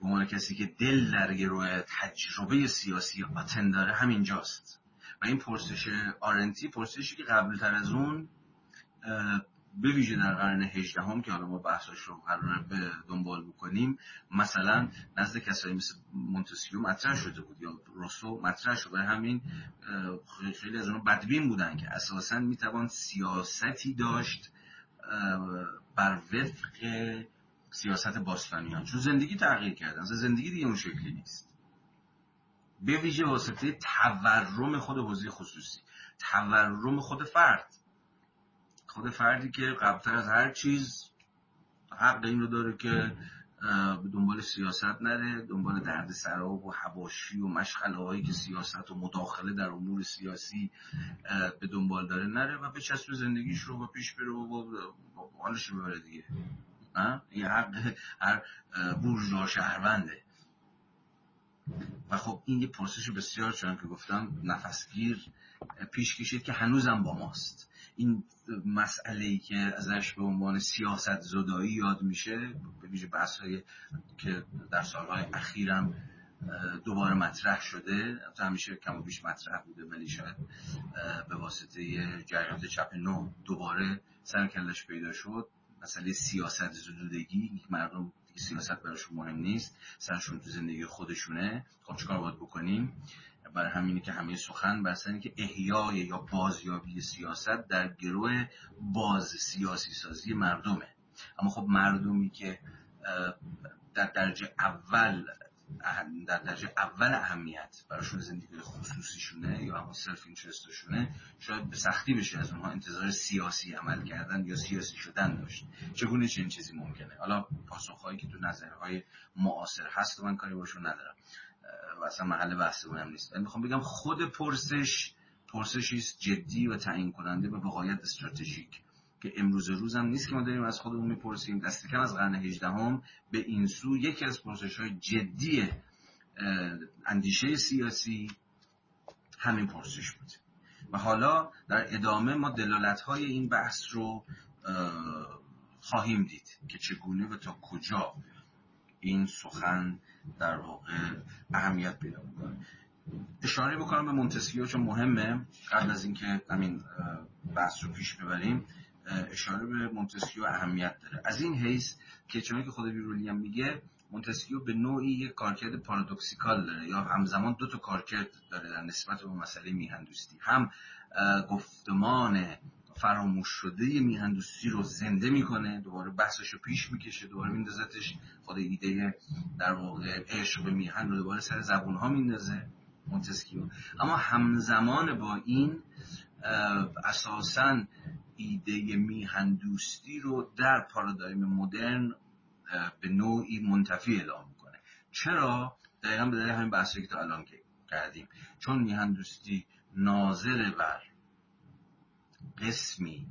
به عنوان کسی که دل در گروه تجربه سیاسی آتن داره همینجاست و این پرسش آرنتی پرسشی که قبلتر از اون به ویژه در قرن هجدهم که حالا ما بحثاش رو قرار به دنبال بکنیم مثلا نزد کسایی مثل مونتسکیو مطرح شده بود یا روسو مطرح شده برای همین خیلی از اونها بدبین بودن که اساسا می‌توان سیاستی داشت بر وفق سیاست باستانیان. چون زندگی تغییر کردن. زندگی دیگه اون شکلی نیست. به ویژه واسطه تورم خود حوزه خصوصی. تورم خود فرد. خود فردی که قبلتر از هر چیز حق این رو داره که دنبال سیاست نره دنبال درد سراب و حباشی و مشغله هایی که سیاست و مداخله در امور سیاسی به دنبال داره نره و به چسب زندگیش رو و پیش بره و حالش رو ببره دیگه. این حق هر بورژوا شهرونده. و خب این یه پرسش بسیار چون که گفتم نفسگیر پیش کشید که هنوزم با ماست. این مسئله ای که ازش به عنوان سیاست زدایی یاد میشه به ویژه بحث که در سالهای اخیرم دوباره مطرح شده همیشه کم و بیش مطرح بوده ولی شاید به واسطه جریانات چپ نو دوباره سر کلش پیدا شد. مسئله سیاست زدودگی مردم سیاست براشون مهم نیست سرشون تو زندگی خودشونه. خب چیکار باید بکنیم؟ برای همینه که همه سخن بر که احیای یا بازیابی سیاست در گروه باز سیاسی سازی مردمه. اما خب مردمی که در درجه اول در درجه اول اهمیت براشون زندگی خصوصیشونه یا همون سلف اینترستشونه شاید به سختی بشه از اونها انتظار سیاسی عمل کردن یا سیاسی شدن داشت. چگونه چنین چیزی ممکنه؟ حالا پاسخهایی که تو نظرهای معاصر هست و من کاری باشون ندارم. و اصلا محل بحث هم نیست. می‌خوام بگم خود پرسش پرسشی جدی و تعیین کننده و بقایت استراتژیک. که امروز روز هم نیست که ما داریم از خودمون می‌پرسیم. دست کم از قرن هجدهم به این سو یکی از پرسش های جدی اندیشه سیاسی همین پرسش بود. و حالا در ادامه ما دلالت های این بحث رو خواهیم دید که چگونه و تا کجا این سخن در واقع اهمیت پیدا می‌کنه. اشاره بکنم به مونتسکیو چون مهمه. قبل از اینکه همین بحث رو پیش ببریم اشاره به مونتسکیو اهمیت داره. از این حیث که چون که خود ویرولی هم میگه مونتسکیو به نوعی یک کارکرد پارادوکسیکال داره یا همزمان دو تا کارکرد داره در نسبت به مسئله میهندوستی. هم گفتمان فراموش شده میهندوستی رو زنده می‌کنه دوباره بحثش رو پیش می‌کشه دوباره میندازتش خود ایده در واقع عشق به میهن رو دوباره سر زبون ها میندازه مونتسکیو. اما همزمان با این اساسا ایده میهندوستی رو در پارادایم مدرن به نوعی منتفی اعلام می‌کنه. چرا؟ دقیقا به دلیل همین بحثی که تا الان کردیم. چون میهندوستی ناظر بر قسمی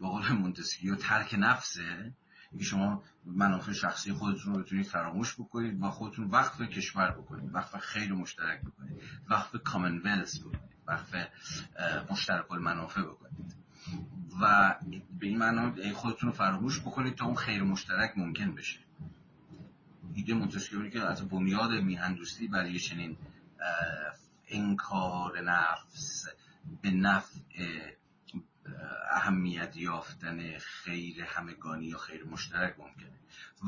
به قول مونتسکیو ترک نفسه که شما منافع شخصی خودتون رو بتونید فراموش بکنید و خودتون وقف کشور بکنید وقف خیر مشترک بکنید وقف کامنولز بکنید. وقف مشترک المنافع بکنید. و به این معنا خودتون رو فراموش بکنید تا اون خیر مشترک ممکن بشه. ایده مونتسکیو که از بنیاد میهندوستی برای چنین انکار نفس به نفع اهمیت یافتن خیر همگانی یا خیر مشترک ممکنه.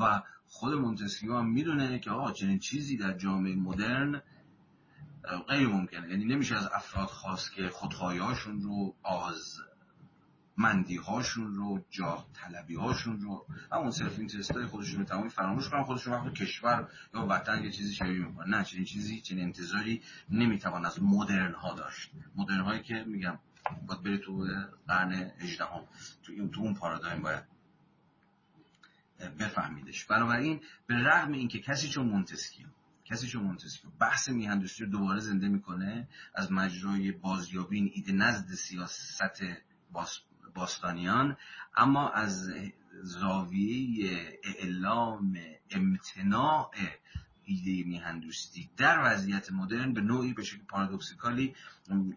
و خود مونتسکیو هم می‌دونه که آقا چنین چیزی در جامعه مدرن غیر ممکنه. یعنی نمیشه از افراد خواست که خودخواهیاشون رو آزمندی هاشون رو جاه طلبی هاشون رو همون self-interest های خودشون رو تمامی فراموش کنن خودشون وقف کشور یا وطن یه چیزی شبیه می‌کنن نه چنین چیزی چنین انتظاری نمی‌توان از مدرن ها داشت. مدرن هایی که میگم باید بری تو قرن 18 هم تو این تو اون پارادایم باید بفهمیدش. بنابراین به رغم اینکه کسی چون مونتسکیو کسی چون مونتسکیو بحث میهندوستی رو دوباره زنده می‌کنه. از مجرای بازیابی این ایده نزد سیاست باستانیان. اما از زاویه اعلام امتناع ایده میهندوستی در وضعیت مدرن به نوعی به شکل پارادوکسیکالی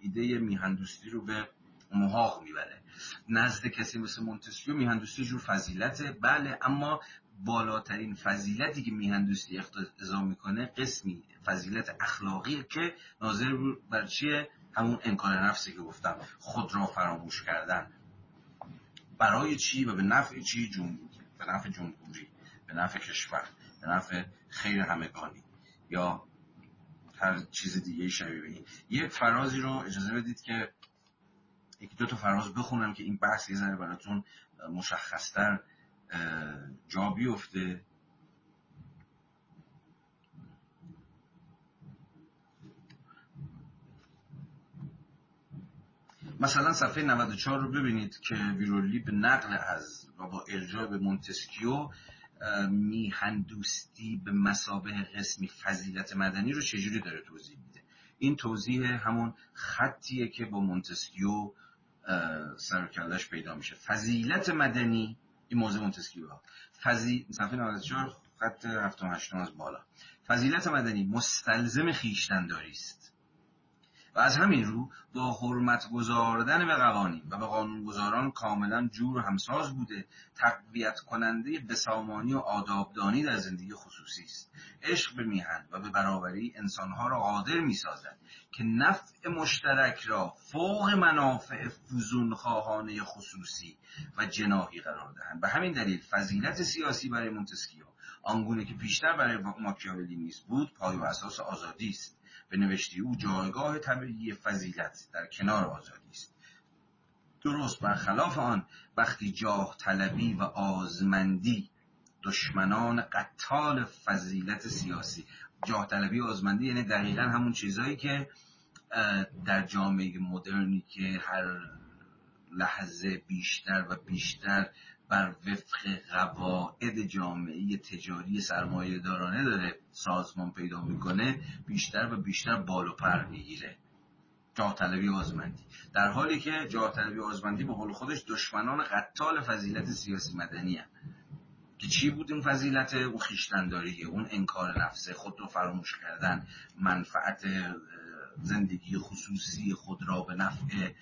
ایده میهندوستی رو به محاق می‌بره. نزد کسی مثل مونتسکیو میهندوستی جور فضیلته. بله اما بالاترین فضیلتی که میهندوستی اقتضا می‌کنه قسمی فضیلت اخلاقی که ناظر بر چیه؟ همون انکار نفسی که گفتم خود را فراموش کردن. برای چی و به نفع چی جمهوری به نفع جمهوری به نفع کشور به نفع خیر همگانی. یا هر چیز دیگه شبیه به یه فرازی رو اجازه بدید که یکی دو تا فراز بخونم که این بحث یه ذره براتون مشخصتر جا بیفته. مثلا صفحه 94 رو ببینید که ویرولی به نقل از و با ارجاع به مونتسکیو میهندوستی به مثابه قسمی فضیلت مدنی رو چجوری داره توضیح میده؟ این توضیح همون خطیه که با مونتسکیو سروکلش پیدا میشه. فضیلت مدنی این موضوع مونتسکیو فضی... صفحه 94 خط 78 از بالا. فضیلت مدنی مستلزم خویشتنداری است. و از همین رو با حرمت گذاردن به قوانین و به قانونگذاران کاملا جور و همساز بوده تقویت کننده بسامانی و آدابدانی در زندگی خصوصی است. عشق به میهن و به برابری انسانها را قادر می‌سازد که نفع مشترک را فوق منافع فوزون خواهانه خصوصی و جناهی قرار دهند. به همین دلیل فضیلت سیاسی برای مونتسکیو آنگونه که پیشتر برای ماکیاولی نیست بود پای و اساس آزادی است. به نوشتی او جایگاه طبیعی فضیلت در کنار آزادی است. درست برخلاف آن وقتی جاه طلبی و آزمندی دشمنان قتال فضیلت سیاسی. جاه طلبی و آزمندی یعنی دقیقا همون چیزهایی که در جامعه مدرنی که هر لحظه بیشتر و بیشتر بر وفق قواعد جامعه تجاری سرمایه دارانه داره سازمان پیدا می‌کنه بیشتر و بیشتر بال و پر می‌گیره. جاه طلبی آزمندی. در حالی که جاه طلبی آزمندی به قول خودش دشمنان قتال فضیلت سیاسی مدنی که چی بود این فضیلت؟ اون خیشتنداری اون انکار نفسه خود رو فراموش کردن منفعت زندگی خصوصی خود را به نفع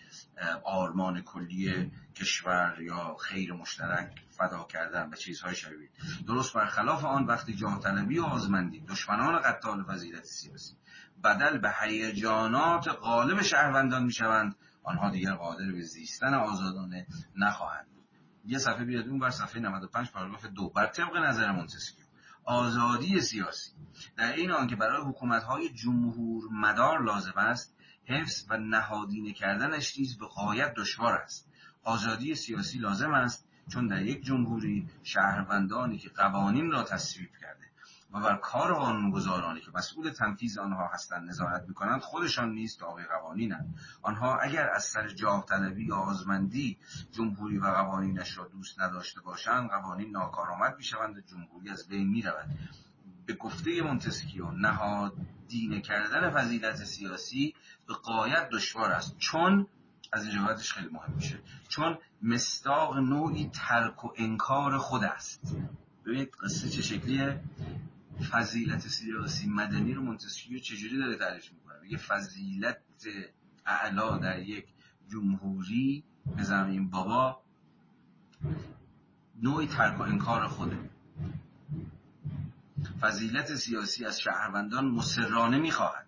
آرمان کلی کشور یا خیر مشترک فدا کردن و چیزهای شبیه. درست برخلاف آن وقتی جاه طلبی و آزمندی دشمنان قتال فضیلت سیاسی بدل به هیجانات غالب شهروندان می‌شوند آنها دیگر قادر به زیستن آزادانه نخواهند یه صفحه بیاد اون بر صفحه 95 پاراگراف دو. بر طبق نظر مونتسکیو آزادی سیاسی. در این آنکه برای حکومت های جمهور مدار لازم است حفظ و نهادینه کردنش نیز به قایت دشوار است. آزادی سیاسی لازم است چون در یک جمهوری شهروندانی که قوانین را تصویب کرده و بر کار قانونگذارانی که مسئول تنفیذ آنها هستند نظارت می‌کنند خودشان نیست تابع قوانینند آنها اگر از سر جاه طلبی یا آزمندی جمهوری و قوانینش را دوست نداشته باشند قوانین ناکارآمد می‌شوند و جمهوری از بین می‌رود. به گفته مونتسکیو نهادینه کردن فضیلت سیاسی به قایت دشوار است. چون از این خیلی مهم میشه. چون مستاق نوعی ترک و انکار خود است. ببینید قصه چه شکلیه. فضیلت سیاسی مدنی رو منتسکیو چجوری داره تعریف می‌کنه؟ میگه فضیلت اعلا در یک جمهوری به زمین بابا نوعی ترک و انکار خوده. فضیلت سیاسی از شهروندان مسررانه می‌خواهد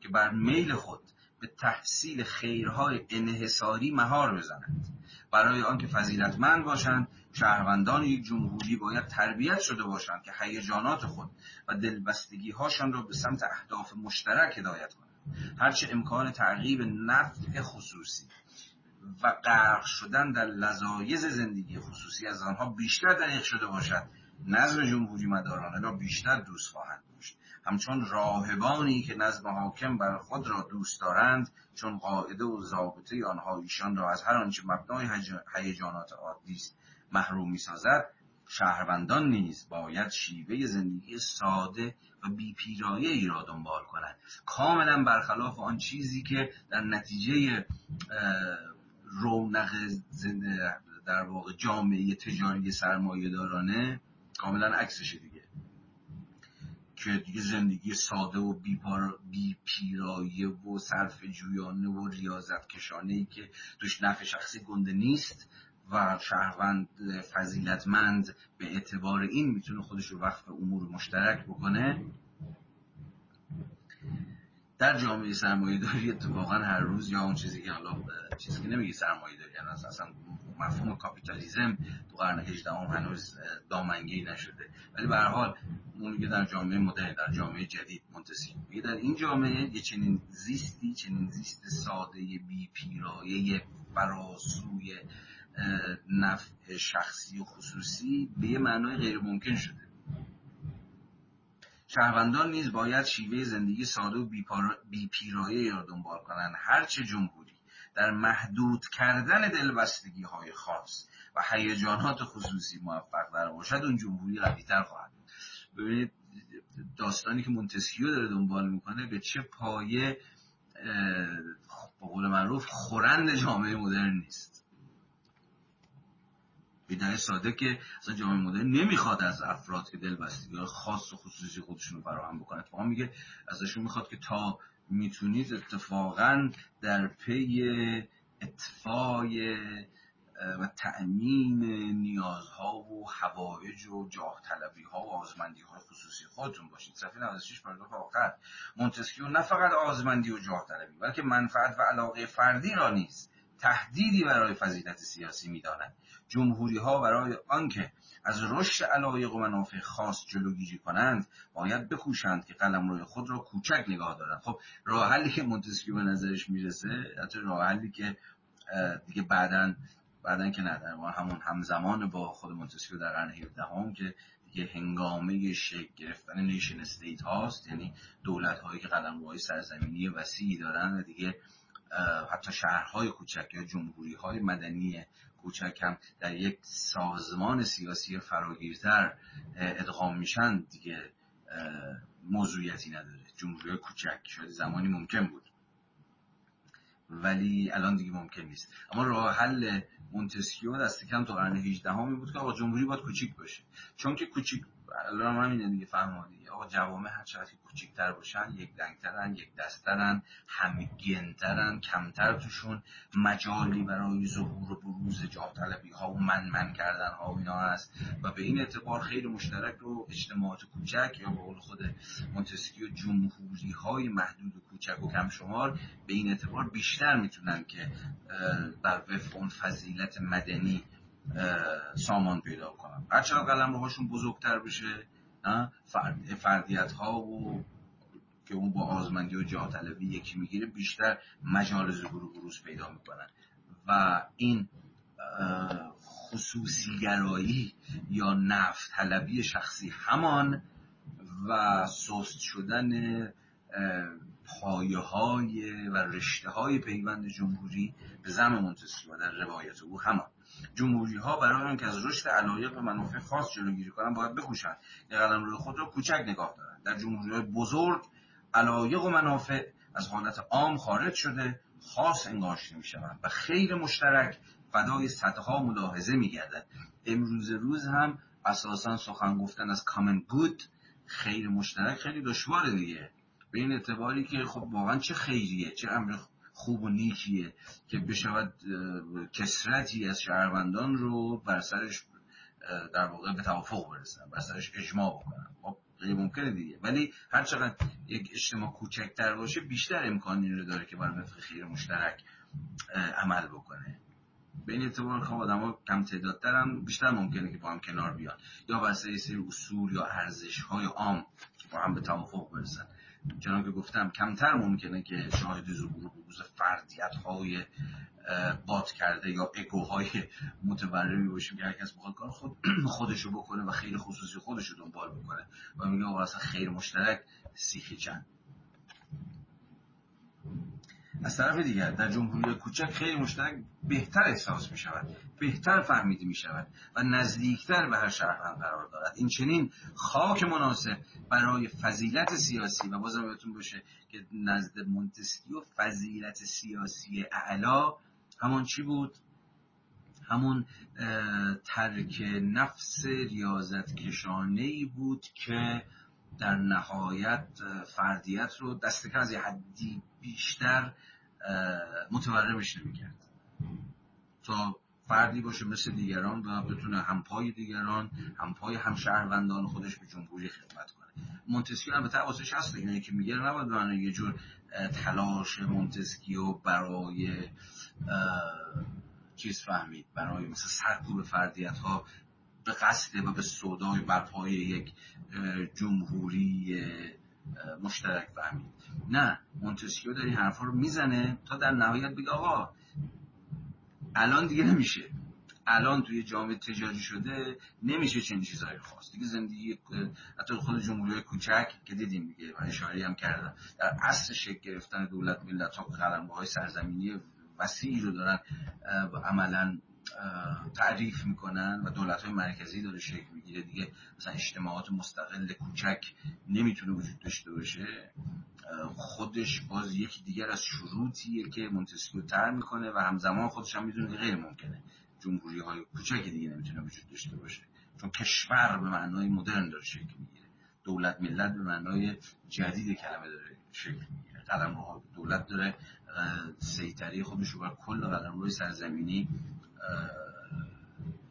که بر میل خود به تحصیل خیرهای انحصاری مهار بزنند برای آنکه فضیلتمند باشند شهروندان یک جمهوری باید تربیت شده باشند که هیجانات خود و دلبستگی هاشان را به سمت اهداف مشترک هدایت کنند. هرچه امکان تعقیب نفع خصوصی و غرق شدن در لذایز زندگی خصوصی از آنها بیشتر دریق شده باشد نظم جمهوری مدارانه را بیشتر دوست خواهند داشت. همچون راهبانی که نظم حاکم بر خود را دوست دارند چون قاعده و ضابطه آنها ایشان را از هر آنچه مبنای هیجانات عادی است محروم می‌سازد شهروندان نیز باید شیوه زندگی ساده و بیپیرایه ای را دنبال کنند. کاملا برخلاف آن چیزی که در نتیجه رونق در واقع جامعه تجاری سرمایه دارانه کاملا عکسشه دیگه. که دیگه زندگی ساده و بی پیرایه و صرف جویانه و ریاضت کشانه ای که توش نفع شخصی گنده نیست و شهروند فضیلتمند به اعتبار این می‌تونه خودش رو وقف امور مشترک بکنه. در جامعه سرمایه داری اتفاقا هر روز یا اون چیزی که حالا چیزی که نمیگه سرمایه داری یعنی اصلا مفهوم کاپیتالیزم تو قرن 18 هم هنوز دامنگی نشده. ولی به هر حال اون میگه در جامعه مدرن در جامعه جدید منتسی میگه در این جامعه یه چنین زیستی چنین زیست ساده بی پیرایه فراسوی نفع شخصی و خصوصی به یه معنای غیر ممکن شده. شهروندان نیز باید شیوه زندگی ساده و بیپیرایه را دنبال کنند. هرچه جمهوری در محدود کردن دلبستگی های خاص و هیجانات خصوصی موفق در باشد اون جمهوری قویتر خواهد ببینید داستانی که مونتسکیو داره دنبال می‌کنه به چه پایه به قول معروف خورند جامعه مدرن نیست. به ساده که اصلا جامعه مدرن نمی‌خواد از افراد که دلبستگی خاص و خصوصی خودشون رو فراهم بکنه. اتفاقا میگه ازشون می‌خواد که تا می‌تونید اتفاقا در پی اتفای و تأمین نیازها و حوائج و جاه طلبی ها و آزمندی های خصوصی خودتون باشید. صفحه 96 پاراگراف آخر مونتسکیو نه فقط آزمندی و جاه طلبی بلکه منفعت و علاقه فردی را نیست تهدیدی برای فضیلت سیاسی می‌دانند. جمهوری ها برای آنکه از رشد علایق و منافع خاص جلوگیری کنند باید بکوشند که قلمرو خود را کوچک نگاه دارند. خب راه حلی که مونتسکیو به نظرش می‌رسه حتی راه حلی که دیگه بعدا بعدا که نه ما همون همزمان با خود مونتسکیو در قرن 17 هم که دیگه هنگامه شکل گرفتن nation-state هاست یعنی دولت هایی که قلمروهای سرزمینی وسیعی دارن و دیگه حتی شهرهای کوچک یا جمهوری های مدنی کوچک هم در یک سازمان سیاسی فراگیرتر ادغام میشن دیگه موضوعیتی نداره. جمهوری کوچک شاید زمانی ممکن بود. ولی الان دیگه ممکن نیست. اما راه حل مونتسکیو دست کم تا قرن 18 همی بود که آقا جمهوری باید کوچیک باشه. چون که کوچیک الان هم همینه دیگه فهمادی آقا جوامع هر چقدر کوچیک‌تر باشن یک دنگترن یک دسترن همگنترن کمتر توشون مجالی برای ظهور و بروز جاه طلبی ها و من من کردن ها و اینا هست. و به این اعتبار خیلی مشترک رو اجتماعات کوچک یا به قول خود مونتسکیو جمهوری های محدود و کوچک و کم شمار به این اعتبار بیشتر می‌تونن که بر وفق اون فضیلت مدنی سامان پیدا کنن هرچقدر قلم هاشون بزرگتر بشه فردیت ها و که اون با آزمندی و جاه طلبی یکی می‌گیره بیشتر مجال ظهور و بروز پیدا می‌کنن. و این خصوصیگرایی یا نفت طلبی شخصی همان و سست شدن پایه های و رشته های پیوند جمهوری به زم منتسکیو در روایت او همان. جمهوری ها برای اینکه از رشد علایق و منافع خاص جلوگیری کنن باید بکوشن. یا قلم روی خود را کوچک نگاه دارن. در جمهوری های بزرگ علایق و منافع از حالت عام خارج شده خاص انگاشته می شوند و خیر مشترک فدای صدها ملاحظه می گردد امروز روز هم اساسا سخن گفتن از کامن گود خیر مشترک خیلی دشواره دیگه. به این اعتباری که خب واقعا چه خیریه چه امر خوب و نیکیه که بشود کسرتی از شهروندان رو بر سرش در واقع به توافق برسن بر سرش اجماع بکنن. خب غیر ممکنه دیگه. ولی هر چقدر یک اجتماع کوچکتر باشه بیشتر امکانی رو داره که بر وفق خیر مشترک عمل بکنه. به این اعتبار که آدم ها کم تعدادترن بیشتر ممکنه که با هم کنار بیان. یا بر سری اصول یا ارزش های عام که با هم به توافق برسن. چنان که گفتم کمتر ممکنه که شاهد ظهور بروز فردیت های بات کرده یا اگوهای متورمی باشیم که هرکس بخواد کار خود خودشو بکنه و خیر خصوصی خودشو دنبال بکنه و میگه آقا اصلا خیر مشترک سیخی چند از طرف دیگر در جمهوری کوچک خیلی مشترک بهتر احساس می شود بهتر فهمیده می شود و نزدیکتر به هر شهروند قرار دارد. این چنین خاک مناسب برای فضیلت سیاسی و بازم بهتون باشه که نزد مونتسکیو فضیلت سیاسی اعلا همون چی بود؟ همون ترک نفس ریاضت کشانه ای بود که در نهایت فردیت رو دست از یه حدی بیشتر متورمش نمی‌کرد. تا فردی باشه مثل دیگران و بتونه همپای دیگران همپای همشهروندان خودش به جمهوری خدمت کنه. مونتسکیو هم به واسه هست اینه که میگه نباید به یه جور تلاش مونتسکیو برای چیز فهمید برای مثل سرکوب فردیت ها به قصد و به صدای برپای یک جمهوری مشترک فهمید. نه مونتسکیو این حرفا رو می‌زنه تا در نهایت بگه آقا الان دیگه نمیشه. الان توی جامعه تجاری شده نمیشه چنین چیزایی خواست. دیگه زندگی حتی خود جمهوری کوچک که دیدیم دیگه و اشاره هم کردم در اصل شکل گرفتن دولت ملت ها قلمه های سرزمینی وسیعی رو دارن عملا تعریف می‌کنن و دولت های مرکزی داره شکل می‌گیره. دیگه مثلا اجتماعات مستقل کوچک نمی‌تونه وجود داشته باشه. خودش باز یکی دیگر از شروطیه که مونتسکیو تر می‌کنه و همزمان خودش هم می‌دونه غیر ممکنه. جمهوری های کوچک دیگه نمی‌تونه وجود داشته باشه. چون کشور به معنای مدرن داره شکل می‌گیره. دولت ملت به معنای جدید کلمه داره شکل می‌گیره. قدم دولت داره سیطری خودش رو بر کل قدم روی سرزمینی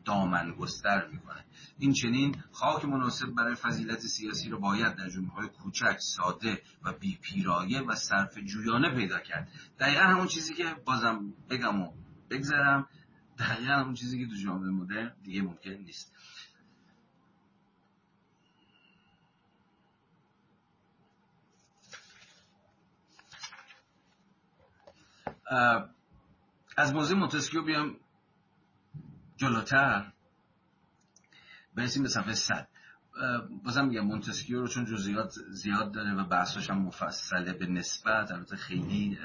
دامن گستر می‌کنه. این چنین خاک مناسب برای فضیلت سیاسی رو باید در جمهورهای کوچک ساده و بی پیرایه و صرف جویانه پیدا کرد. دقیقا همون چیزی که بازم بگم و بگذارم دقیقا همون چیزی که تو جامعه مدرن دیگه ممکن نیست. از موضوع مونتسکیو بیام جلوتر. برسیم به صفحه 100 بازم میگم مونتسکیو رو چون جزئیات زیاد داره و بحثاش هم مفصله به نسبت البته خیلی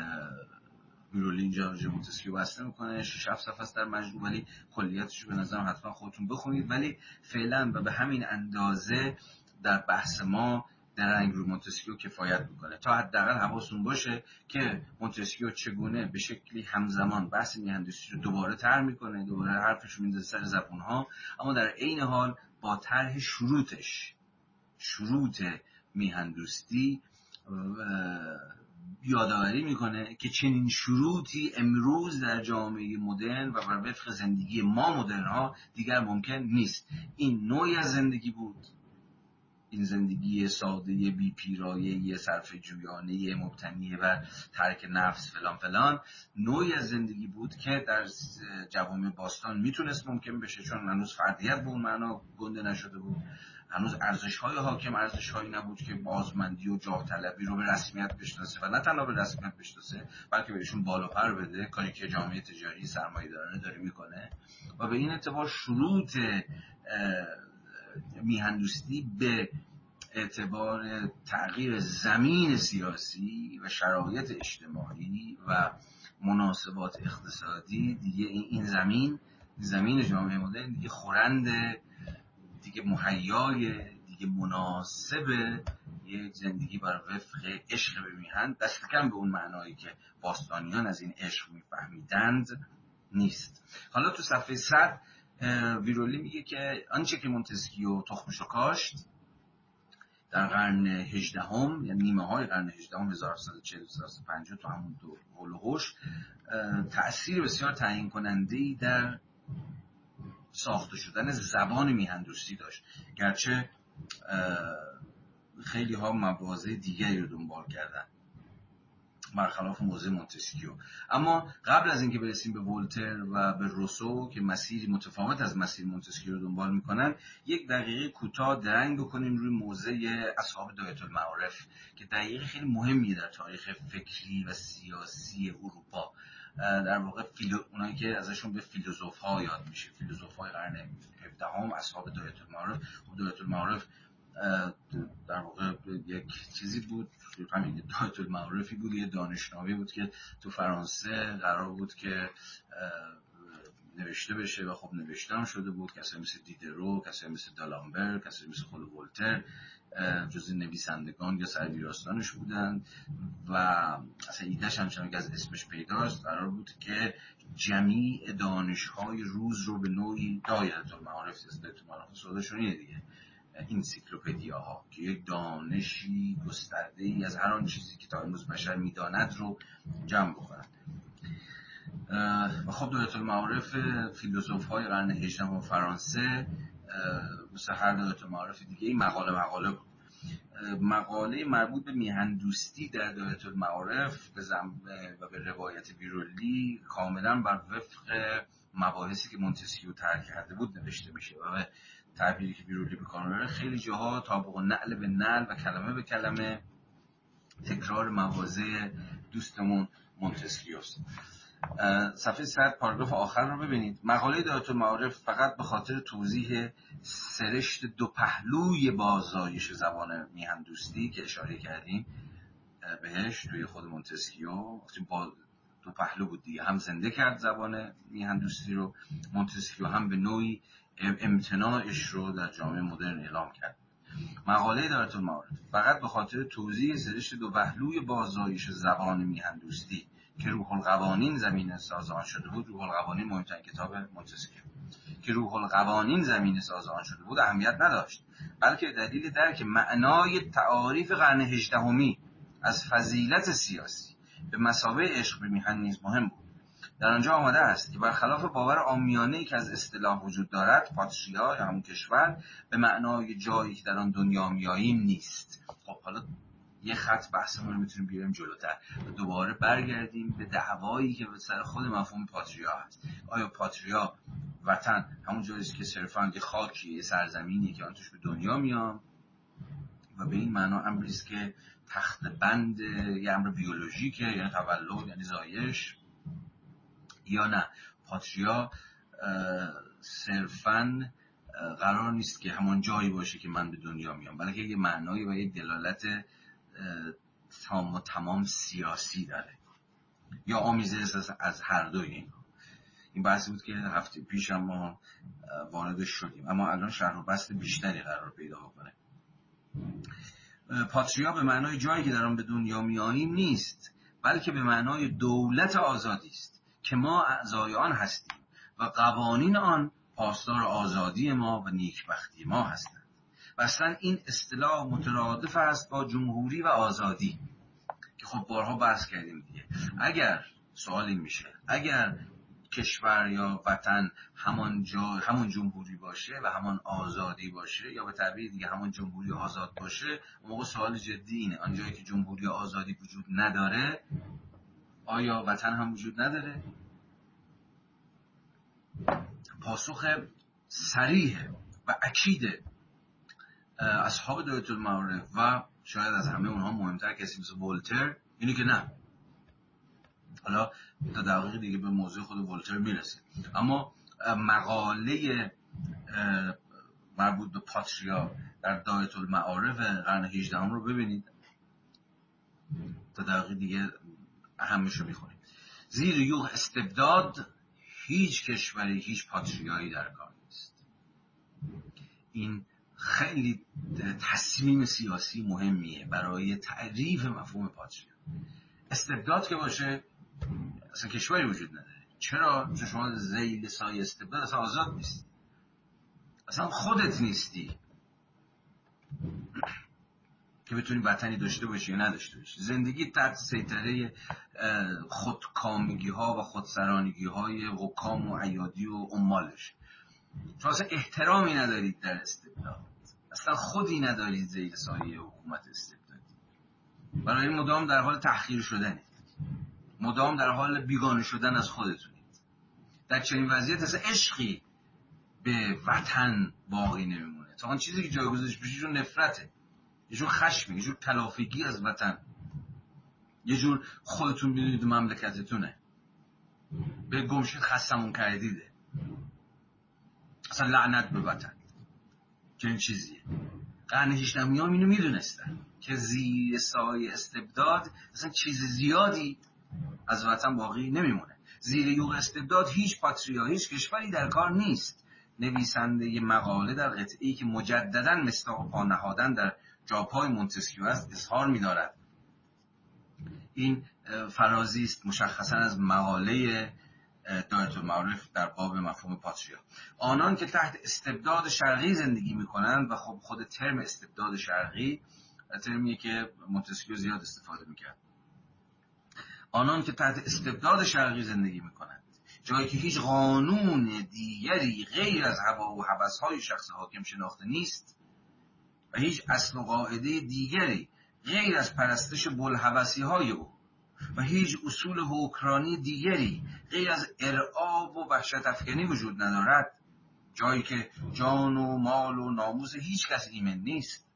ویرولی اینجا مونتسکیو بسط می‌ده 6 7 صفحه است در مجموع ولی کلیتش به نظرم حتما خودتون بخونید. ولی فعلا و به همین اندازه در بحث ما درنگ رو مونتسکیو کفایت می‌کنه. تا حداقل حواستون باشه که مونتسکیو چگونه به شکلی همزمان بحث میهندوستی رو دوباره طرح می‌کنه دوباره حرفش میندازه سر زبون ها اما در عین حال با طرح شروطش شروط میهندوستی یادآوری می‌کنه که چنین شروطی امروز در جامعه مدرن و بر وفق زندگی ما مدرن ها دیگر ممکن نیست. این نوعی از زندگی بود. این زندگی ساده بی پیرایه صرف جویانه مبتنی و ترک نفس فلان فلان نوعی از زندگی بود که در جوامع باستان می‌تونست ممکن بشه چون هنوز فردیت به اون معنا گنده نشده بود. هنوز ارزش های حاکم ارزش هایی نبود که بازمندی و جاه طلبی رو به رسمیت بشناسه و نه تنها به رسمیت بشناسه بلکه بهشون بالا پر بده. کاری که جامعه تجاری سرمایه دارانه داره می‌کنه. و به این اعتبار شروط میهندوستی به اعتبار تغییر زمین سیاسی و شرایط اجتماعی و مناسبات اقتصادی دیگه این زمین زمین جامعه مدرن دیگه خورند دیگه مهیای دیگه مناسب یک زندگی بر وفق عشق به میهن. دست کم به اون معنایی که باستانیان از این عشق میفهمیدند نیست. حالا تو صفحه صد ویرولی میگه که آنچه که مونتسکیو تخمشو کاشت در قرن هجدهم یعنی نیمه های قرن هجدهم 1740 تو همون دو حول‌وحوش تأثیر بسیار تعیین کننده ای در ساخته شدن زبان میهندوستی داشت. گرچه خیلی ها مواضع دیگری رو دنبال کردن. برخلاف موضع مونتسکیو اما قبل از اینکه برسیم به ولتر و به روسو که مسیری متفاوت از مسیر مونتسکیو رو دنبال می‌کنن یک دقیقه کوتاه درنگ بکنیم روی موضع اصحاب دایرت المعارف که دقیقه خیلی مهمی در تاریخ فکری و سیاسی اروپا. در واقع فیلو... اونایی که ازشون به فیلوزوف ها یاد میشه. فیلوزوف قرن 17 هم اصحاب دایت المعارف. و دایت المعارف در واقع یک چیزی بود همین دایت المعارفی بود یه دانشنامه بود که تو فرانسه قرار بود که نوشته بشه و خب نوشته هم شده بود کسایی مثل دیدرو کسایی مثل دالامبر کسایی مثل خود ولتر جز نویسندگان یا سرویراستانش بودند و اصلا ایدهش هم که از اسمش پیداست قرار بود که جمیع دانشهای روز رو به نوعی دایره المعارف دایره المعارف سودشون دیگه. انسیکلوپدیا ها که یک دانشی گسترده ای از هر آن چیزی که تا امروز بشر می‌داند رو جمع بکنند و خب دولت المعارف فیلوسوف های قرن هجدهم و فرانسه مثل هر دولت المعارف دیگه این مقاله مقاله بود. مقاله مربوط به میهندوستی در دولت المعارف به و به روایت بیرولی کاملا بر وفق مباحثی که مونتسکیو ترک کرده بود نوشته میشه. و تعبیری که بیرولی به خیلی جاها تابق نعل به نعل و کلمه به کلمه تکرار موازه دوستمون مونتسکیوست صفحه 100 پاراگراف آخر رو ببینید. مقاله دایت المعارف فقط به خاطر توضیح سرشت دو پهلوی باززایش زبان میهندوستی که اشاره کردیم بهش توی خود مونتسکیو با دو پهلو بود دیگه. هم زنده کرد زبان میهندوستی رو. مونتسکیو هم به نوعی امتناعش رو در جامعه مدرن اعلام کرد. مقاله دایرت المعارف فقط به خاطر توضیح سرشت دو پهلوی باززایش زبان میهندوستی که روح القوانین زمینه ساز آن شده بود. روح القوانین مهمترین کتاب مونتسکیو که روح القوانین زمین ساز آن شده بود اهمیت نداشت. بلکه دلیل درک معنای تعاریف قرن هجدهمی از فضیلت سیاسی به مسابه عشق به میهن نیز مهم بود. در آنجا آمده است که برخلاف باور آمیانه که از اصطلاح وجود دارد پاتریا یا همون کشور به معنای جایی که در آن دنیا میاییم نیست. خب حالا یه خط بحثمون رو می‌تونیم بیاریم جلوتر. دوباره برگردیم به دعوایی که به سر خود مفهوم پاتریا هست. آیا پاتریا وطن همون جایی که صرفا یه خاکی یه سرزمینی که آن توش به دنیا میام؟ و به این معنا امری است که تخت بند یه امر بیولوژیکه یعنی تولد یعنی زایش. یا نه. پاتریا صرفا قرار نیست که همان جایی باشه که من به دنیا میام. بلکه یه معنایی و یک دلالت تمام و تمام سیاسی داره. یا آمیزه از هر دوی این. این بحثی بود که هفته پیش هم ما وارد شدیم. اما الان شرح و بست بیشتری قرار پیدا کنه. پاتریا به معنای جایی که در آن به دنیا میاییم نیست بلکه به معنای دولت آزادی است. که ما اعضای آن هستیم و قوانین آن پاسدار آزادی ما و نیکبختی ما هستند. و اصلا این اصطلاح مترادف است با جمهوری و آزادی که خب بارها بحث کردیم دیگه. اگر سوالی میشه اگر کشور یا وطن همان جا همون جمهوری باشه و همان آزادی باشه یا به تعبیر دیگه همون جمهوری آزاد باشه موقع سوال جدی اینه. آنجایی که جمهوری آزادی وجود نداره آیا وطن هم وجود نداره؟ پاسخ سریح و اکید اصحاب دایت المعارف و شاید از همه اونها مهمتر کسی مثل ولتر اینه که نه. حالا تا دقیقی دیگه به موضوع خود ولتر می‌رسه. اما مقاله مربوط به پاتریا در دایت المعارف قرن 18 هم رو ببینید. تا دقیقی دیگه اهمش رو می‌خونیم زیر یوغ استبداد هیچ کشوری هیچ پاتریایی در کار نیست. این خیلی تصمیم سیاسی مهمیه برای تعریف مفهوم پاتریا استبداد که باشه اصلا کشوری وجود نداره. چرا؟ چون شما زیل سای استبداد اصلا آزاد نیستی اصلا خودت نیستی. که بتونی وطنی داشته باشی یا نداشته باشی. زندگی تحت سیطره خودکامگی ها و خودسرانگی های حکام و عیادی و عمالش. چون اصلا احترامی ندارید در استبداد. اصلا خودی ندارید زیر سایه حکومت استبدادی. برای مدام در حال تحقیر شدنید مدام در حال بیگانه شدن از خودتونید. در چنین وضعیت اصلا عشقی به وطن باقی نمیمونه. تا آن چیزی که جایگزینش بشه نفرته. یه جور خشمی یه جور تلافگی از وطن. یه جور خودتون می‌دونید مملکتتونه. به گمشید خستمون کردیده. اصلا لعنت به وطن. چنین چیزیه. قرن هیچدهمی هم اینو می‌دونستن که زیر سایه استبداد اصلا چیز زیادی از وطن باقی نمیمونه. زیر یوغ استبداد هیچ پاتریا هیچ کشوری در کار نیست. نویسنده مقاله در قطعی که مجددا مستاق پا نهادن در جاپای مونتسکیو است اظهار می‌دارد. این فرازی است مشخصا از مقاله دایت المعارف در باب مفهوم پاتریا آنان که تحت استبداد شرقی زندگی می‌کنند و خب خود ترم استبداد شرقی ترمیه که مونتسکیو زیاد استفاده می‌کرد. آنان که تحت استبداد شرقی زندگی می‌کنند جایی که هیچ قانون دیگری غیر از هوا و های شخص حاکم شناخته نیست و هیچ اصل و قاعده دیگری غیر از پرستش بلحوثی های او و هیچ اصول حکرانی دیگری غیر از ارعاب و وحشت افکنی وجود ندارد جایی که جان و مال و ناموس هیچ کس ایمن نیست.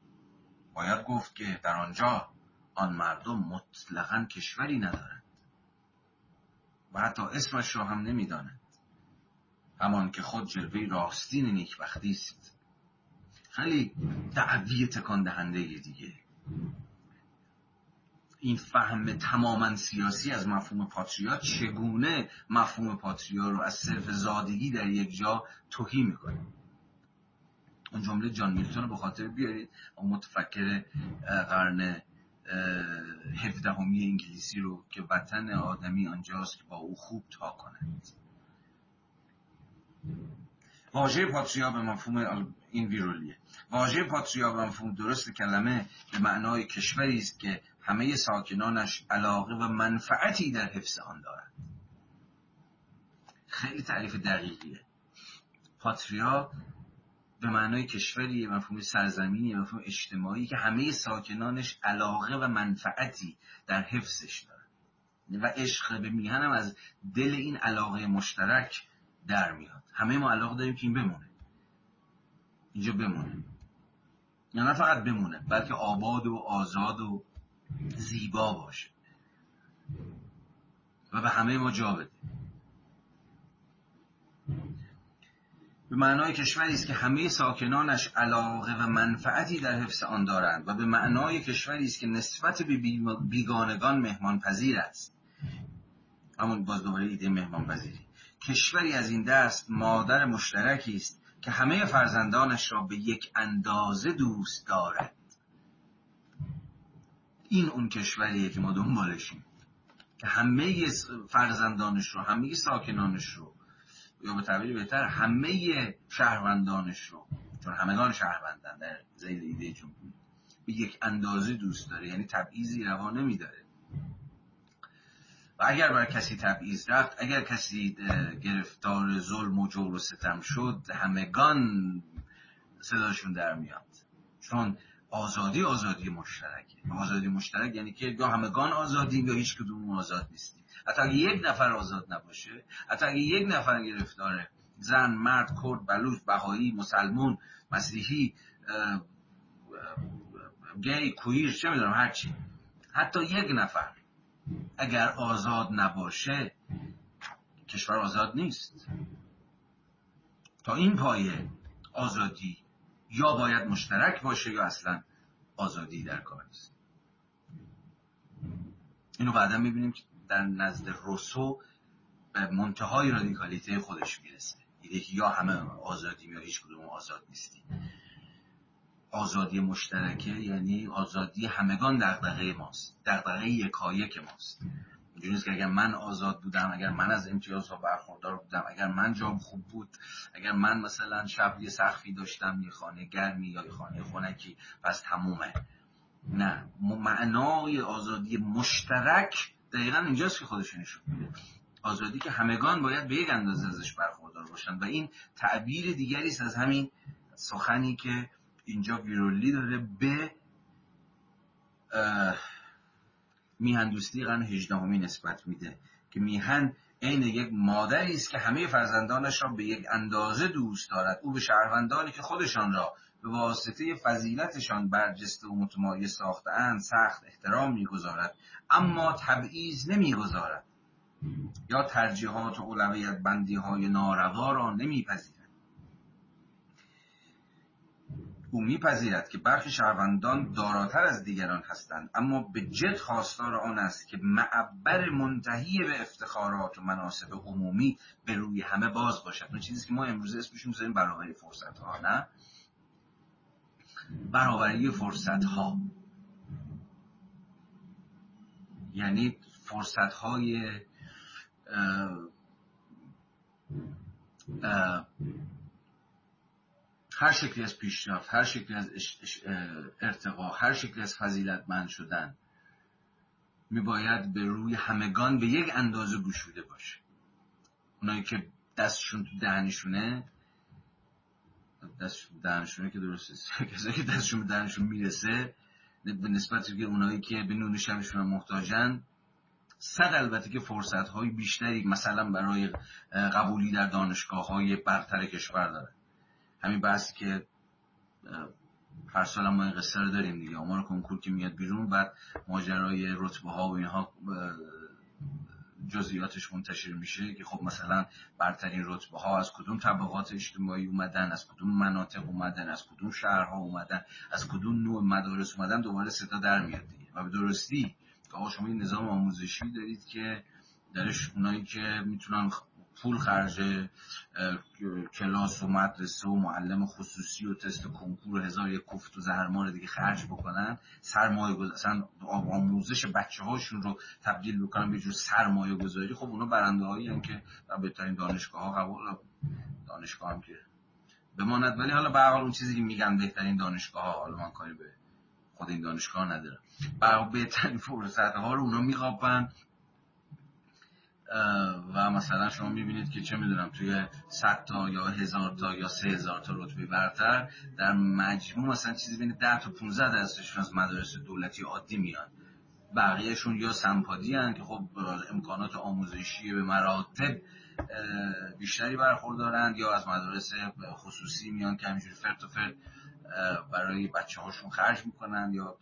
باید گفت که در آنجا آن مردم مطلقا کشوری ندارند و حتی اسمش را هم نمی‌دانند همان که خود جلوه راستین نیکبختی است. خیلی دعوی تکان دهنده دیگه. این فهم تماما سیاسی از مفهوم پاتریا چگونه مفهوم پاتریا رو از صرف زادگی در یک جا توهی می‌کنه؟ اون جمله جان میلتون رو به خاطر بیارید. اون متفکر قرن هفدهمی انگلیسی رو که وطن آدمی آنجاست که با او خوب تا کنند. واژه پاتریا به مفهوم این ویرولیه واژه پاتریا به مفهوم درست کلمه به معنای کشوری است که همه ساکنانش علاقه و منفعتی در حفظ آن دارند. خیلی تعریف دقیقیه. پاتریا به معنای کشوری مفهوم سرزمینی مفهوم اجتماعی که همه ساکنانش علاقه و منفعتی در حفظش دارند. و عشق به میهنم از دل این علاقه مشترک در میاد. همه ما علاقه داریم که این بمونه. اینجا بمونه. یا نه فقط بمونه بلکه آباد و آزاد و زیبا باشه. و به همه ما جا بده. به معنای کشوری است که همه ساکنانش علاقه و منفعتی در حفظ آن دارند و به معنای کشوری است که نسبت به بیگانگان مهمان پذیر است. همون باز دوباره ایده مهمان پذیری کشوری از این دست مادر مشترکی است که همه فرزندانش را به یک اندازه دوست دارد. این اون کشوریه که ما دنبالشیم. که همه فرزندانش رو همه ساکنانش رو یا به تعبیر بهتر همه شهروندانش رو چون همگان شهروندن در زیر ایده جمهوری به یک اندازه دوست داره. یعنی تبعیضی روا نمیداره. و اگر بر کسی تبعیض رفت اگر کسی گرفتار ظلم و جور و ستم شد همگان صداشون در میاد. چون آزادی آزادی مشترکه. آزادی مشترک یعنی که یا همگان آزادی یا هیچ کدوم آزاد نیستیم. حتی اگه یک نفر آزاد نباشه حتی اگه یک نفر گرفتاره زن مرد کرد بلوچ بهایی مسلمون مسیحی گی کویر چه می‌دونم هرچی. حتی یک نفر. اگر آزاد نباشه کشور آزاد نیست. تا این پایه آزادی یا باید مشترک باشه یا اصلا آزادی در کار نیست. اینو بعدا می‌بینیم که در نزد روسو به منتهای رادیکالیته خودش می‌رسه. ایده که یا همه آزادی یا هیچ کدوم آزاد نیستی آزادی مشترکه یعنی آزادی همگان دغدغه ماست دغدغه یکایک ماست. اینجوری که اگر من آزاد بودم اگر من از امتیازها برخوردار بودم اگر من جام خوب بود اگر من مثلا شب یه سخفی داشتم یه خانه گرمی یا یه خانه خونکی پس تمومه. نه. معنای آزادی مشترک دقیقا اینجاست که خودش نشون میده. آزادی که همگان باید به یک اندازه ازش برخوردار باشن. و این تعبیر دیگری است از همین سخنی که اینجا ویرولی داره به میهن دوستی قرن هجدهمی نسبت میده که میهن عین یک مادری است که همه فرزندانش را به یک اندازه دوست دارد. او به شهروندانی که خودشان را به واسطه فضیلتشان برجسته و متمایز ساختهاند سخت احترام می‌گذارد اما تبعیض نمی‌گذارد یا ترجیحات و اولویت بندی های ناروا را نمیپذیرد. او میپذیرد که برخی شهروندان داراتر از دیگران هستند اما به جد خواستار آن است که معبر منتهی به افتخارات و مناسب عمومی به روی همه باز باشد. اون چیزی که ما امروز اسمش می‌ذاریم برابری فرصت ها نه؟ برابری فرصت ها یعنی فرصت های هر شکلی از پیشرفت هر شکلی از ارتقا هر شکلی از فضیلتمند شدن میباید به روی همگان به یک اندازه گشوده باشه. اونایی که دستشون تو دهنشونه دست دهنشونه که درسته کسایی که دستشون به دهنشون می‌رسه به نسبت که اونایی که به نون شمشون محتاجن صد البته که فرصت های بیشتری مثلا برای قبولی در دانشگاه های برتر کشور داره همین بحثی که هر سال ما این قصه رو داریم دیگه. آمار کنکور که میاد بیرون بعد ماجرای رتبه ها و اینها جزئیاتش منتشر میشه که خب مثلا برترین رتبه ها از کدوم طبقات اجتماعی اومدن از کدوم مناطق اومدن از کدوم شهرها اومدن از کدوم نوع مدارس اومدن دوباره صدا در میاد دیگه. و به درستی که شما این نظام آموزشی دارید که درش اونایی که می‌تونن پول خرج کلاس و مدرسه و معلم خصوصی و تست کنکور و هزار یک کفت و زهرمار دیگه خرج بکنن. سرمایه گذاری آموزش بچه هاشون رو تبدیل بکنن به جور سرمایه گذاری. خب اونا برنده هایی که در بهترین دانشگاه ها قبول دانشگاه هم که بماند. ولی حالا به اون چیزی که میگن بهترین دانشگاه ها حالا من کاری به خود این دانشگاه ندارم. بهترین فرصت ها رو اونا میخوابن. و مثلا شما می‌بینید که چه می‌دونم توی 100 تا یا هزار تا یا سه هزار تا رتبه برتر در مجموع مثلا چیزی بین 10 تا 15 درصدشون از مدارس دولتی عادی میان. بقیهشون یا سمپادی هن که خب امکانات آموزشی به مراتب بیشتری برخوردارند یا از مدارس خصوصی میان که همینجوری فرد و فرد برای بچه هاشون خرج می‌کنن یا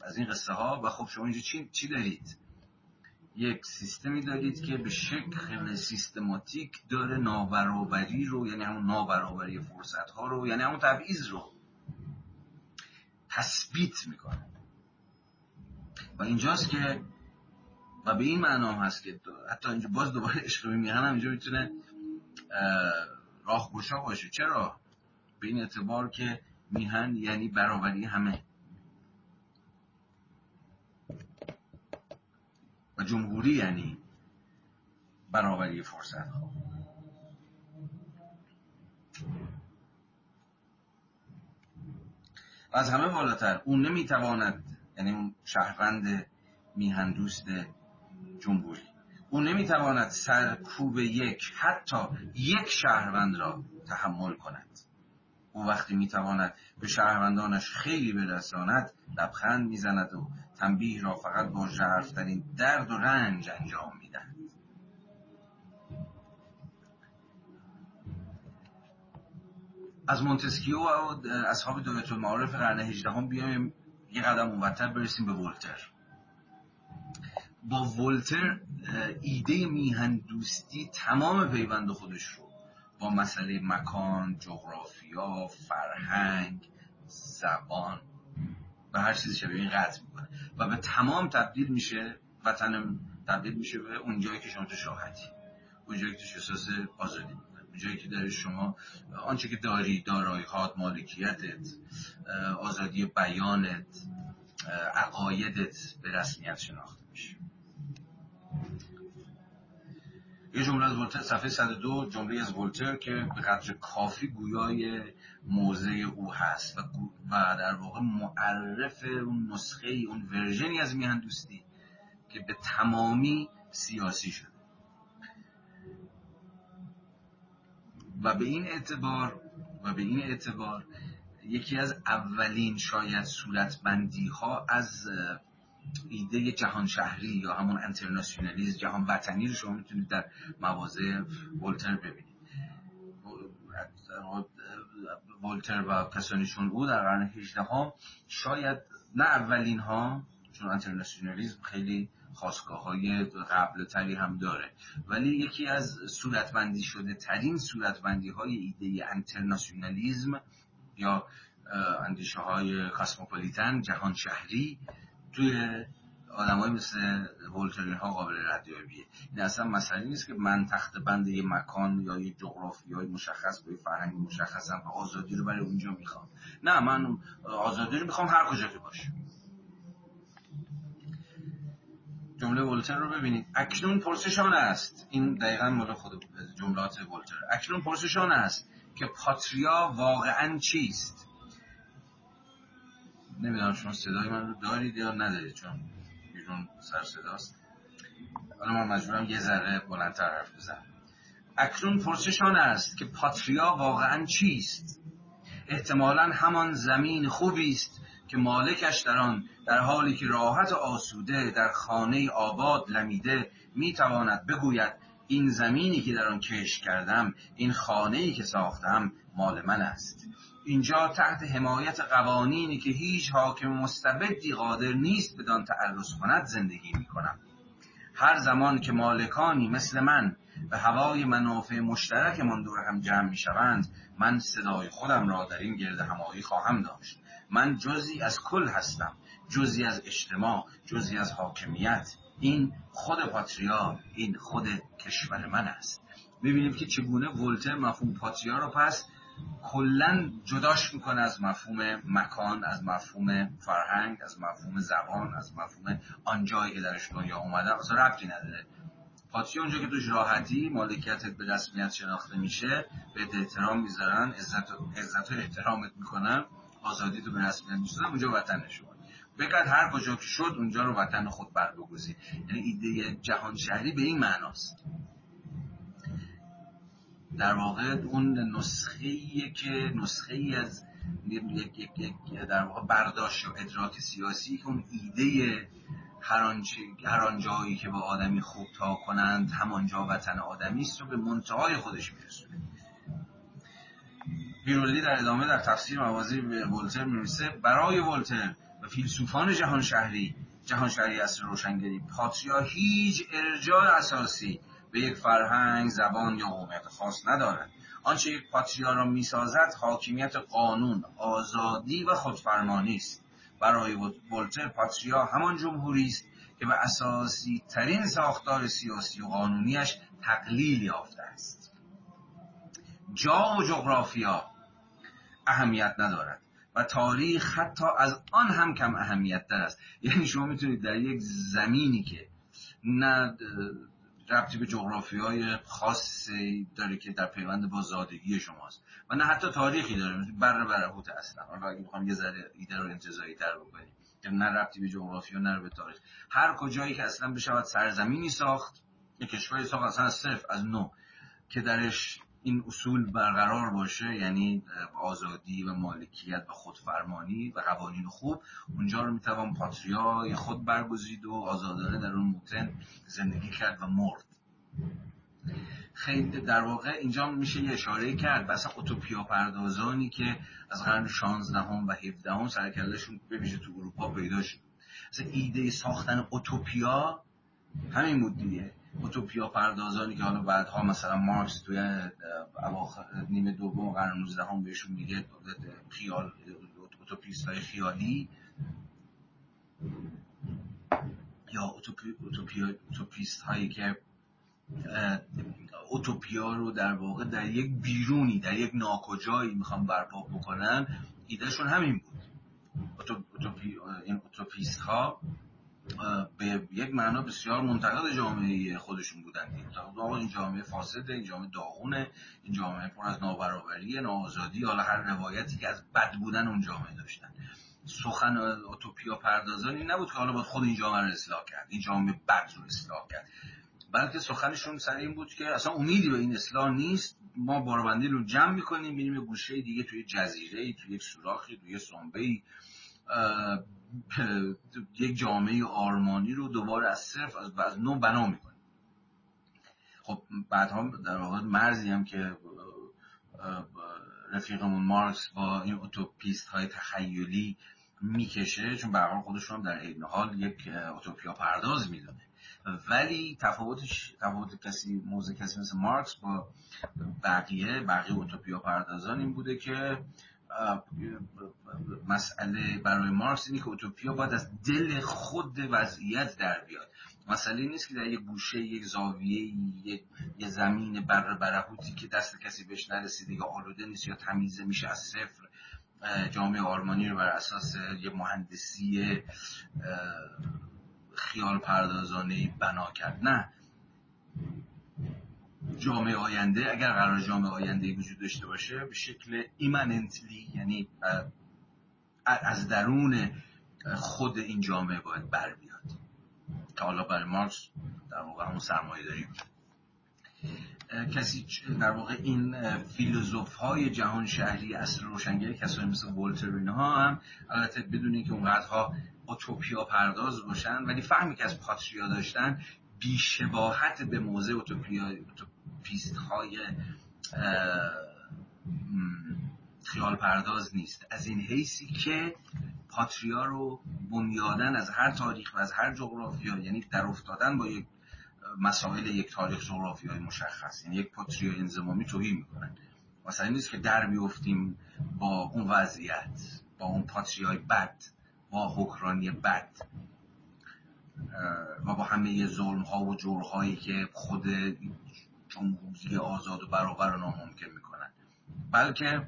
از این قصه ها و خب شما اینجا چی, چی دارید؟ یک سیستمی دارید که به شکل سیستماتیک داره نابرابری رو یعنی همون نابرابری فرصت ها رو یعنی همون تبعیض رو تثبیت می‌کنه. و اینجاست که و به این معنا هست که حتی اینجا باز دوباره عشق میهن هم اینجا می‌تونه راه گشا باشه. چرا؟ به این اعتبار که میهن یعنی برابری همه. و جمهوری یعنی برابری فرصت. ها و از همه بالاتر اون نمی‌تواند یعنی اون شهروند میهن دوست جمهوری او نمی‌تواند سرکوب یک حتی یک شهروند را تحمل کند. او وقتی می‌تواند به شهروندانش خیلی برساند لبخند می‌زند و تنبیه را فقط با ژرفترین درد و رنج انجام می‌دهد. از مونتسکیو و اصحاب دولت المعارف قرن هجدهم بیایم یه قدم اونورتر برسیم به ولتر. با ولتر ایده میهن دوستی تمام پیوند خودش رو با مسئله مکان، جغرافیا، فرهنگ، زبان و هر چیزی شبیه این قطع می‌کنه. و به تمام تبدیل میشه وطن تبدیل میشه به اون جایی که شما تو شاهدی. اون جایی که تو احساس آزادی می‌کنه اون جایی که داره شما آنچه که داری دارایی هات مالکیتت آزادی بیانت عقایدت به رسمیت شناخته میشه. یه جمله از ولتر صفحه 102 جمله از ولتر که به قدر کافی گویای موضع او هست و, و در واقع معرف اون نسخه اون ورژنی از میهن دوستی که به تمامی سیاسی شده. و به این اعتبار و به این اعتبار یکی از اولین شاید صورتبندی ها از ایده جهان شهری یا همون انترناسیونالیزم جهان وطنی رو شما می‌تونید در مواضع ولتر ببینید. ولتر و کسانیشون او در قرن 18 ها شاید نه اولین ها چون انترناسیونالیزم خیلی خواستگاه های قبل تری هم داره. ولی یکی از صورتبندی شده ترین صورتبندی های ایده انترناسیونالیزم یا اندیشه های کاسموپولیتن جهان شهری توی های مثل ولترین ها قابل ردیابیه. این اصلا مسئله نیست که من تخت بند یه مکان یا یه جغرافی های مشخص با یه فرهنگ مشخصم و آزادی رو برای اونجا می‌خوام. نه من آزادی رو می‌خوام هر کجا که باشه. جمله ولتر رو ببینید. اکنون پرسشان است. این دقیقا مال خود جملات ولتر اکنون پرسشان است که پاتریا واقعا چیست؟ نمی‌دونم شما صدای من رو دارید یا ندارید چون بیرون سر صداست. حالا من مجبورم یه ذره بلندتر حرف بزنم. اکنون پرسشان است که پاتریا واقعا چیست؟ احتمالا همان زمین خوبی است که مالکش در آن در حالی که راحت آسوده در خانه آباد لمیده می‌تواند بگوید این زمینی که در آن کش کردم این خانه ای که ساختم مال من است. اینجا تحت حمایت قوانینی که هیچ حاکم مستبدی قادر نیست بدان تعرض کند زندگی می کنم هر زمان که مالکانی مثل من به هوای منافع مشترکمان دور هم جمع می شوند من صدای خودم را در این گرد همایی خواهم داشت. من جزی از کل هستم جزی از اجتماع جزی از حاکمیت. این خود پاتریا این خود کشور من است. ببینیم که چگونه ولتر مفهوم پاتریا رو پس کلا جداش می‌کنه از مفهوم مکان از مفهوم فرهنگ از مفهوم زبان از مفهوم آن جایی که درش دنیا اومده اصلا ربطی نداره. پاتریا اونجا که توش راحتی مالکیتت به رسمیت شناخته میشه به احترام می‌ذارن عزت و, عزت احترامت می‌کنن آزادی تو به رسمیت میشنن اونجا وطن شما بگرد هر کجا که شد اونجا رو وطن خود بر بگذی یعنی ایده جهان شهری به این معناست. در واقع اون نسخه که نسخه ای از یک یک یک در واقع برداشت و ادراک سیاسی که اون ایده هر هر جایی که با آدمی خوب تا کنند همانجا وطن آدمی است رو به منتهای خودش میرسونه. پیرولی در ادامه در تفسیر موازی به ولتر می‌رسه برای ولتر فیلسوفان جهان شهری جهان شهری اصر روشنگری پاتریا هیچ ارجاع اساسی به یک فرهنگ زبان یا قومیت خاص ندارد. آنچه یک پاتریا را می‌سازد حاکمیت قانون آزادی و خودفرمانی است. برای ولتر پاتریا همان جمهوری است که به اساسی ترین ساختار سیاسی و قانونیش تقلیل یافته است. جا و جغرافیا اهمیت ندارد. و تاریخ حتی از آن هم کم اهمیت در است. یعنی شما می‌تونید در یک زمینی که نه ربطی به جغرافی های خاصی داره که در پیوند با زادگی شماست و نه حتی تاریخی داره. بر برهوت اصلا حالا اگه بخوام یه ذره ایده رو انتظایی تر بکنیم که نه ربطی به جغرافی و نه به تاریخ. هر کجایی که اصلا بشود سرزمینی ساخت یه کشوری ساخت اصلا صرف از نو که درش این اصول برقرار باشه یعنی آزادی و مالکیت و خودفرمانی و قوانین خوب اونجا رو می‌توان پاتریای خود برگزید و آزادانه در اون موتن زندگی کرد و مرد. خیلی در واقع اینجا میشه یه اشاره کرد بس اوتوپیا پردازانی که از قرن 16 هم و 17 هم سرکلشون ببیشه تو اروپا پیدا شد. ایده ساختن اوتوپیا همین بود دیگه. اوتوپیا پردازانی که حالا بعدها مثلا مارکس توی اواخر نیمه دوم قرن 19 هم بهشون میگه خیال اوتوپیست های خیالی. یا اوتوپی اوتوپیست هایی که اوتوپیا رو در واقع در یک بیرونی در یک ناکجایی می‌خوام برپا بکنن ایدهشون همین بود. اوتوپی این اوتوپیست ها به یک معنا بسیار منتقد جامعه خودشون بودن این جامعه فاسده این جامعه داغونه این جامعه پر از نابرابری ناآزادی. حالا هر روایتی که از بد بودن اون جامعه داشتن. سخن اوتوپیا پردازانی نبود که حالا باید خود این جامعه رو اصلاح کرد این جامعه بد رو اصلاح کرد. بلکه سخنشون سر این بود که اصلا امیدی به این اصلاح نیست. ما باربندی رو جمع می‌کنیم میریم گوشه دیگه توی جزیره توی یک سوراخی توی سنبه یک جامعه آرمانی رو دوباره از صرف از, از نو بنا می‌کنیم. خب بعدها در واقع مرزی هم که رفیقمون مارکس با این اوتوپیست های تخیلی می‌کشه چون به خودشون در این حال یک اوتوپیا پرداز می‌دونه. ولی تفاوتش تفاوت کسی موزه کسی مثل مارکس با بقیه بقیه اوتوپیا پردازان این بوده که مسئله برای مارکس اینه که اوتوپیا باید از دل خود وضعیت در بیاد. مسئله نیست که در یک گوشه یک زاویه یه زمین بر برهوتی که دست کسی بهش نرسیده یا آلوده نیست یا تمیزه میشه از صفر جامعه آرمانی رو بر اساس یه مهندسی خیال پردازانه بنا کرد. نه. جامعه آینده اگر قرار جامعه آینده وجود داشته باشه به شکل ایمننتلی یعنی از درون خود این جامعه باید بر بیاد. که حالا برای مارکس در واقع همون سرمایه داریم. کسی در واقع این فیلوزوف های جهان شهری اصل روشنگری کسایی مثل ولتر اینها هم البته بدون که اونقدرها اوتوپیا پرداز باشن ولی فهمی که از پاتریا داشتن بیشباهت به موضع اوتوپیا پیست های خیال پرداز نیست. از این حیثی که پاتریا رو بنیادن از هر تاریخ و از هر جغرافیا یعنی در افتادن با یک مسائل یک تاریخ جغرافیایی مشخص یعنی یک پاتریا انزمامی توهی می‌کنن. مثلا نیست که در بیفتیم با اون وضعیت با اون پاتریای بد با حکرانی بد و با همه ظلم ها و جور هایی که خود جمهوری آزاد و برابر رو ناممکن می‌کنن. بلکه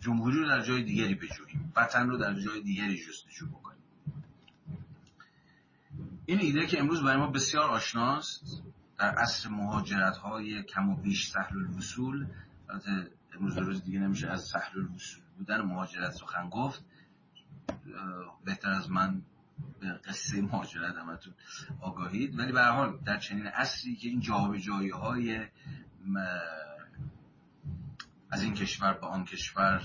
جمهوری رو در جای دیگری بجوییم. وطن رو در جای دیگری جستجو بکنیم. این ایده که امروز برای ما بسیار آشناست در عصر مهاجرت های کم و بیش سهل الوصول امروز روز دیگه نمیشه از سهل الوصول بودن مهاجرت سخن گفت. بهتر از من قصه مهاجرت همتون آگاهید. ولی به حال در چنین اصلی که این جابجایی های از این کشور به آن کشور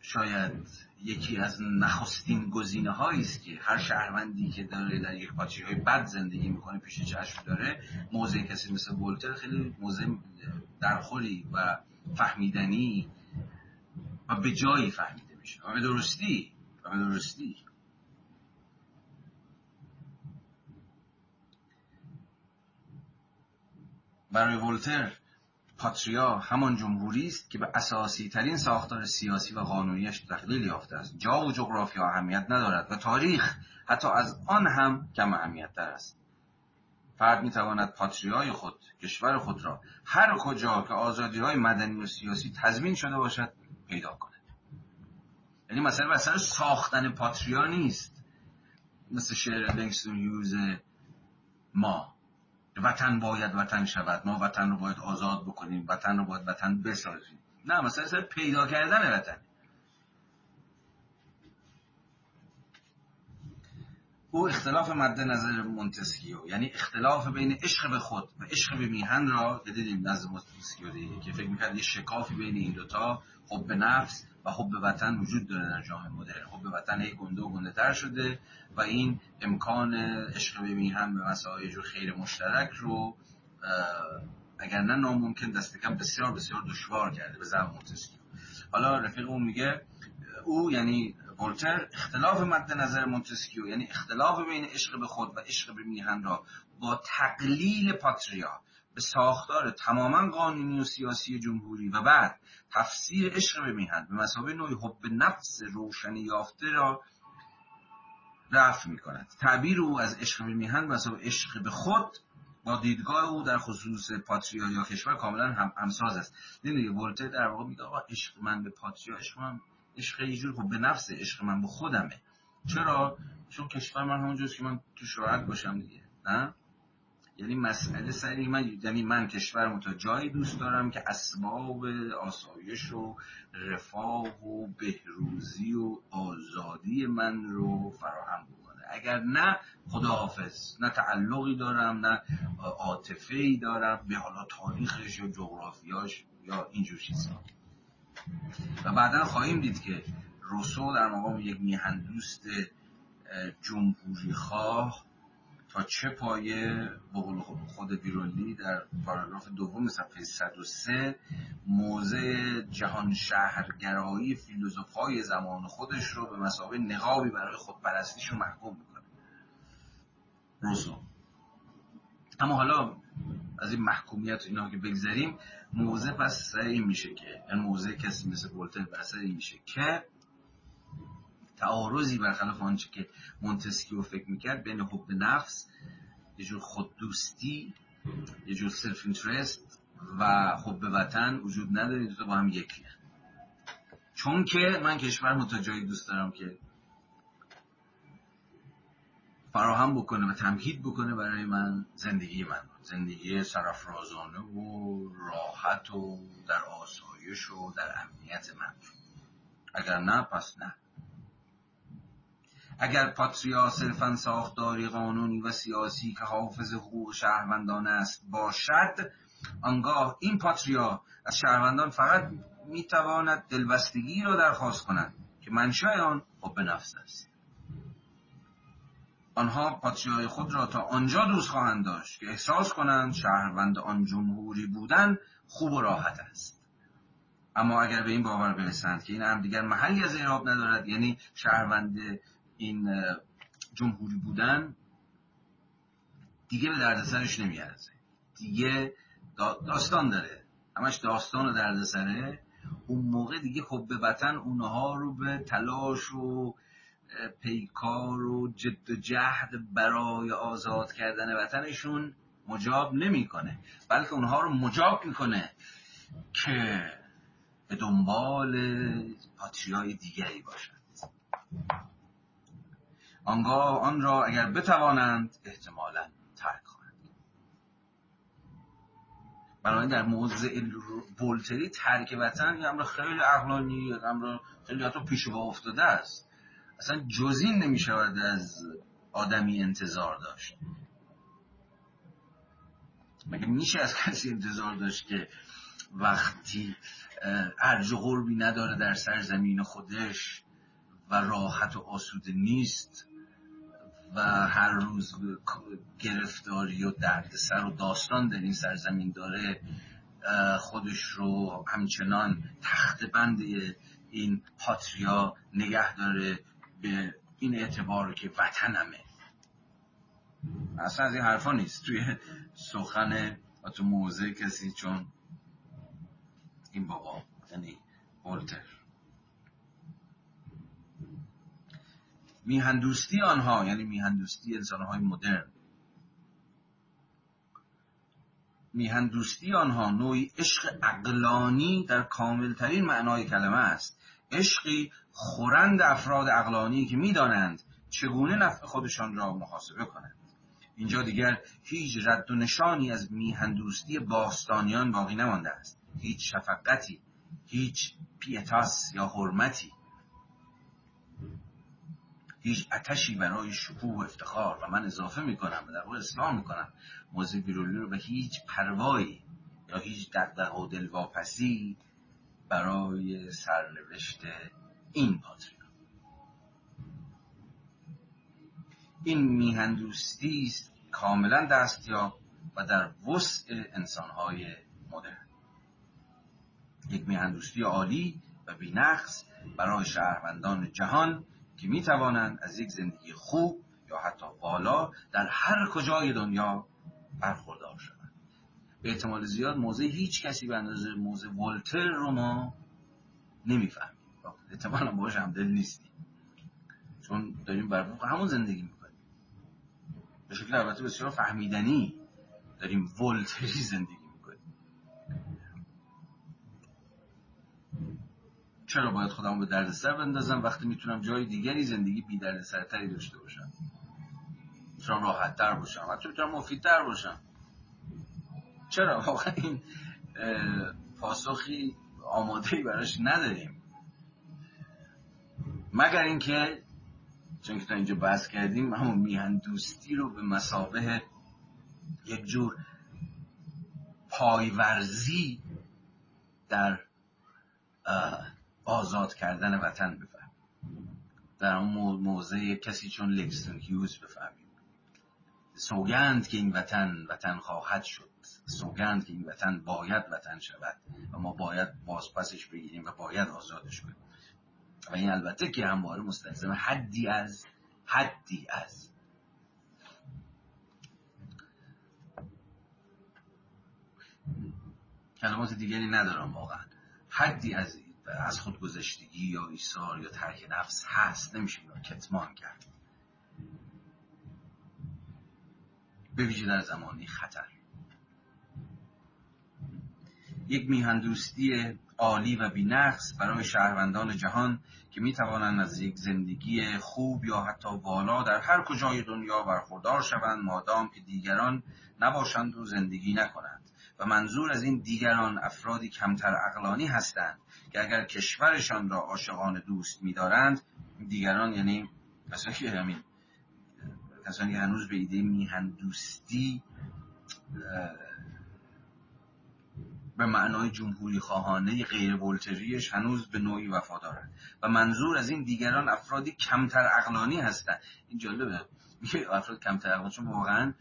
شاید یکی از نخستین گزینه هایی است که هر شهروندی که داره در یک پاچی های بد زندگی می‌کنه پیش چشم داره موضع کسی مثل ولتر خیلی موضع درخوری و فهمیدنی و به جایی فهمیده میشه. و به درستی؟ و به درستی. برای ولتر پاتریا همان جمهوری است که به اساسی ترین ساختار سیاسی و قانونیش تقلیل یافته است. جا و جغرافیا اهمیت ندارد و تاریخ حتی از آن هم کم اهمیت تر است. فرد می تواند پاتریای خود کشور خود را هر کجا که آزادی های مدنی و سیاسی تضمین شده باشد پیدا کند یعنی مثلا مثلا ساختن پاتریا نیست. مثل شعر لنگستون یوز ما. وطن باید وطن شود. ما وطن رو باید آزاد بکنیم. وطن رو باید وطن بسازیم. نه مثلا پیدا کردن وطن. او اختلاف مد نظر مونتسکیو یعنی اختلاف بین عشق به خود و عشق به میهن را دیدیم نزد مونتسکیو دیگه که فکر می‌کرد یه شکافی بین این دوتا حب نفس و حب وطن وجود داره در جامعه مدرن. حب وطن هی گنده و گنده تر شده و این امکان عشق به میهن به مثابه یه جور خیر مشترک رو اگر نه ناممکن دست کم بسیار بسیار دشوار کرده به زبان مونتسکیو حالا رفیق اون میگه او یعنی ولتر اختلاف مد نظر مونتسکیو یعنی اختلاف بین عشق به خود و عشق به میهن را با تقلیل پاتریا به ساختار تماما قانونی و سیاسی جمهوری و بعد تفسیر عشق به میهن به مثابه نوعی حب نفس روشنی یافته را رفع می کند تعبیر او از عشق به میهن به عشق به خود با دیدگاه او در خصوص پاتریا یا کشور کاملا هم همساز است. دیدید ولتر در واقع میگه آقا عشق من به پاتریا عشق من عشق یه جور خب به نفس عشق من به خودمه. چرا؟ چون کشور من همونجوست که من تو شراحت باشم دیگه. نه؟ یعنی مسئله سری من یعنی من کشورم تا جایی دوست دارم که اسباب آسایش و رفاه و بهروزی و آزادی من رو فراهم بکنه. اگر نه خداحافظ. نه تعلقی دارم نه عاطفه ای دارم. به حالا تاریخش یا جغرافیاش یا اینجور چیزها و بعدا خواهیم دید که روسو در مقام یک میهندوست جمهوری خواه تا چه پایه به خود بیرولی در پاراگراف دوم صفحه 103 موضع جهان شهرگرایی فیلوزوف های زمان خودش رو به مسابقه نقابی برای خودپرستیش رو محکوم می‌کنه. روسو. اما حالا از این محکومیت اینا که بگذاریم موضع پس سر میشه که این موضع کسی مثل ولتر پس این میشه که تعارضی برخلاف آنچه که مونتسکیو فکر می‌کرد بین حب نفس یه جور خوددوستی یه جور self-interest و حب وطن وجود نداره دو با هم یکیه. چون که من کشور متجایی دوست دارم که فراهم بکنه و تمهید بکنه برای من زندگی من. زندگی سرفرازانه و راحت و در آسایش و در امنیت من. اگر نه پس نه. اگر پاتریا صرفا ساختاری قانونی و سیاسی که حافظ حقوق شهروندان است باشد آنگاه این پاتریا از شهروندان فقط می‌تواند دلبستگی را درخواست کند که منشأ آن حب نفس است. آنها پاتریای خود را تا آنجا دوست خواهند داشت که احساس کنند شهروند آن جمهوری بودن خوب و راحت است. اما اگر به این باور برسند که این هم دیگر محلی از اعراب ندارد یعنی شهروند این جمهوری بودن دیگه به دردسرش نمیارزه. دیگه داستان داره. همش داستان و دردسره. اون موقع دیگه خب به وطن اونها رو به تلاش و پیکار و جد و جهد برای آزاد کردن وطنشون مجاب نمی‌کنه بلکه اونها رو مجاب می‌کنه که به دنبال پاتریای دیگری باشند آنگاه آن را اگر بتوانند احتمالا ترک کنند بنابراین در موضع بولتری ترک وطن یه امر خیلی عقلانی امر خیلی حتی پیش افتاده است. اصلا جزین نمی شود از آدمی انتظار داشت. مگه میشه از کسی انتظار داشت که وقتی ارج و غربی نداره در سرزمین خودش و راحت و آسوده نیست و هر روز گرفتاری و دردسر و داستان در این سرزمین داره خودش رو همچنان تخت بند این پاتریا نگه داره به این اعتبار که وطنمه. اصلا از این حرفا نیست. توی سخن و تو موضع کسی چون این بابا یعنی ولتر میهندوستی آنها یعنی میهندوستی انسانهای مدرن. میهندوستی آنها نوعی عشق اقلانی در کاملترین معنای کلمه است. عشقی خورند افراد اقلانی که می‌دانند چگونه نفع خودشان را محاسبه کنند. اینجا دیگر هیچ رد و نشانی از میهندوستی باستانیان باقی نمانده است. هیچ شفقتی هیچ پیتاس یا حرمتی هیچ اتشی برای شکوه و افتخار. و من اضافه می‌کنم و در واقع اسلام می‌کنم. موزه بیرولی رو به هیچ پروایی یا هیچ دقدق و دلواپسی برای سرنوشت این پاتریون این میهندوستی است کاملا دستیاب و در وسع انسانهای مدرن. یک میهندوستی عالی و بینقص برای شهروندان جهان که می توانند از یک زندگی خوب یا حتی والا در هر کجای دنیا برخوردار شوند. به احتمال زیاد موضع هیچ کسی به اندازه موضع ولتر رو ما نمی‌فهمیم. احتمالا باش همدل نیستیم. چون داریم بر همون زندگی می‌کنیم. به شکل البته بسیار فهمیدنی داریم ولتری زندگی چرا باید خودمو به دردسر بندازم؟ وقتی می‌تونم جای دیگری زندگی بی دردسرتری داشته باشم. می‌تونم راحت تر باشم. حتی می‌تونم مفیدتر باشم. چرا واقعا این پاسخی آماده براش نداریم. مگر اینکه چون که تا اینجا بحث کردیم همون میهن دوستی رو به مسابه یک جور پایورزی در آزاد کردن وطن بفهمیم. در اون موضع کسی چون لکستون هیوز بفهمیم. سوگند که این وطن وطن خواهد شد. سوگند که این وطن باید وطن شود و ما باید بازپسش بگیریم و باید آزادش کنیم. و این البته که همواره مستلزم حدی از حدی از. کلمات دیگری ندارم واقعا. حدی از از خودگذشتگی یا ایثار یا ترک نفس هست. نمیشه اینو کتمان کرد. به ویژه در زمانی خطر. یک میهندوستی عالی و بینقص برای شهروندان جهان که می توانند از یک زندگی خوب یا حتی والا در هر کجای دنیا برخوردار شوند مادام که دیگران نباشند و زندگی نکنند. و منظور از این دیگران افرادی کمتر اقلانی هستند که اگر کشورشان را عاشقان دوست می‌دارند دیگران یعنی کسانی که همین کسانی هنوز به ایده میهن دوستی به معنای جمهوری خواهانه غیر ولتریش هنوز به نوعی وفادارند. و منظور از این دیگران افرادی کمتر اقلانی هستند. این جالبه. میگه افراد کمتر اقلانی چون واقعا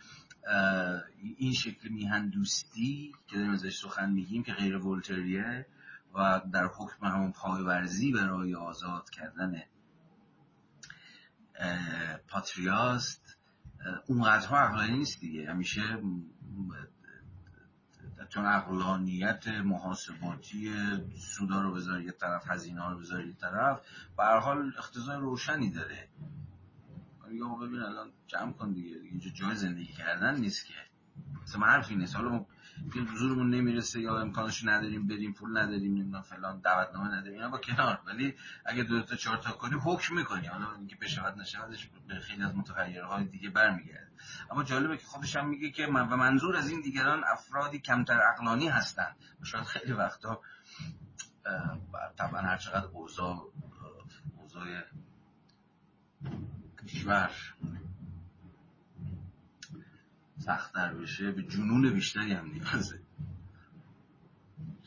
این شکل میهن دوستی که داریم ازش سخن میگیم که غیر ولتریه و در حکم همون پایورزی برای آزاد کردن پاتریاست اونقدرها عقلانی نیست دیگه. همیشه چون اقلانیت محاسباتی سودا رو بذاری یه طرف هزینه رو بذاری یه طرف به حال اختزای روشنی داره. یا ببین الان جمع کن دیگه اینجا جای زندگی کردن نیست که. مثلا حرفی نیست. حالا زورمون نمی‌رسه یا امکانش نداریم بریم پول نداریم نمی‌دونم فلان دعوتنامه نداریم اینا با کنار. ولی اگه دو تا چهار تا کنی حکم می‌کنی حالا اینکه بشود نشودش به خیلی از متغیرهای دیگه برمیگرده. اما جالبه که خودش هم میگه که من و منظور از این دیگران افرادی کمتر عقلانی هستند شاید خیلی وقتا طبعا هر چقدر اوضاع اوضاع کشور سختتر بشه به جنون بیشتری هم نیازه.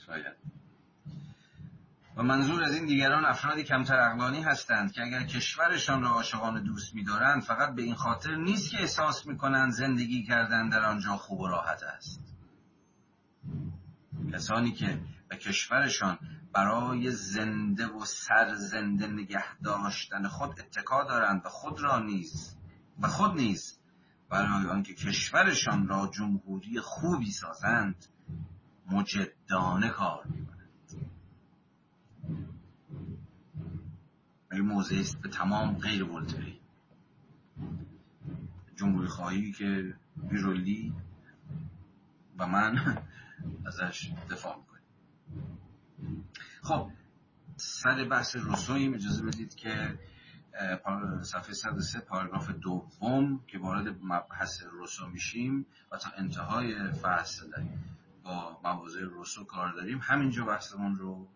شاید. و منظور از این دیگران افرادی کمتر اقلانی هستند که اگر کشورشان را عاشقان دوست می‌دارند فقط به این خاطر نیست که احساس می‌کنند زندگی کردن در آنجا خوب و راحت است. کسانی که به کشورشان برای زنده و سرزنده نگه داشتن خود اتکا دارند و خود را نیز و خود نیز برای آنکه کشورشان را جمهوری خوبی سازند مجدانه کار می‌کنند. این موضع است به تمام غیر ولتری جمهوری خواهی که بیرولی و من ازش دفاع می‌کنیم. خب سر بحث رسویم اجازه بدید که صفحه 103 پاراگراف دوم که وارد مبحث روسو میشیم و تا انتهای فصل با مواضع روسو کار داریم. همینجا بحثمون رو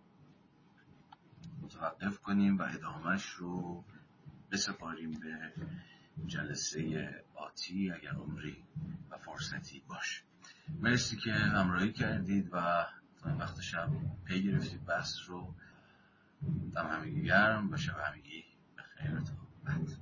متوقف کنیم و ادامهش رو بسپاریم به جلسه آتی اگر عمری و فرصتی باشه. مرسی که همراهی کردید و تا این وقت شب پی گرفتید. بحث رو دم همگی گرم و شب همگی Aircraft.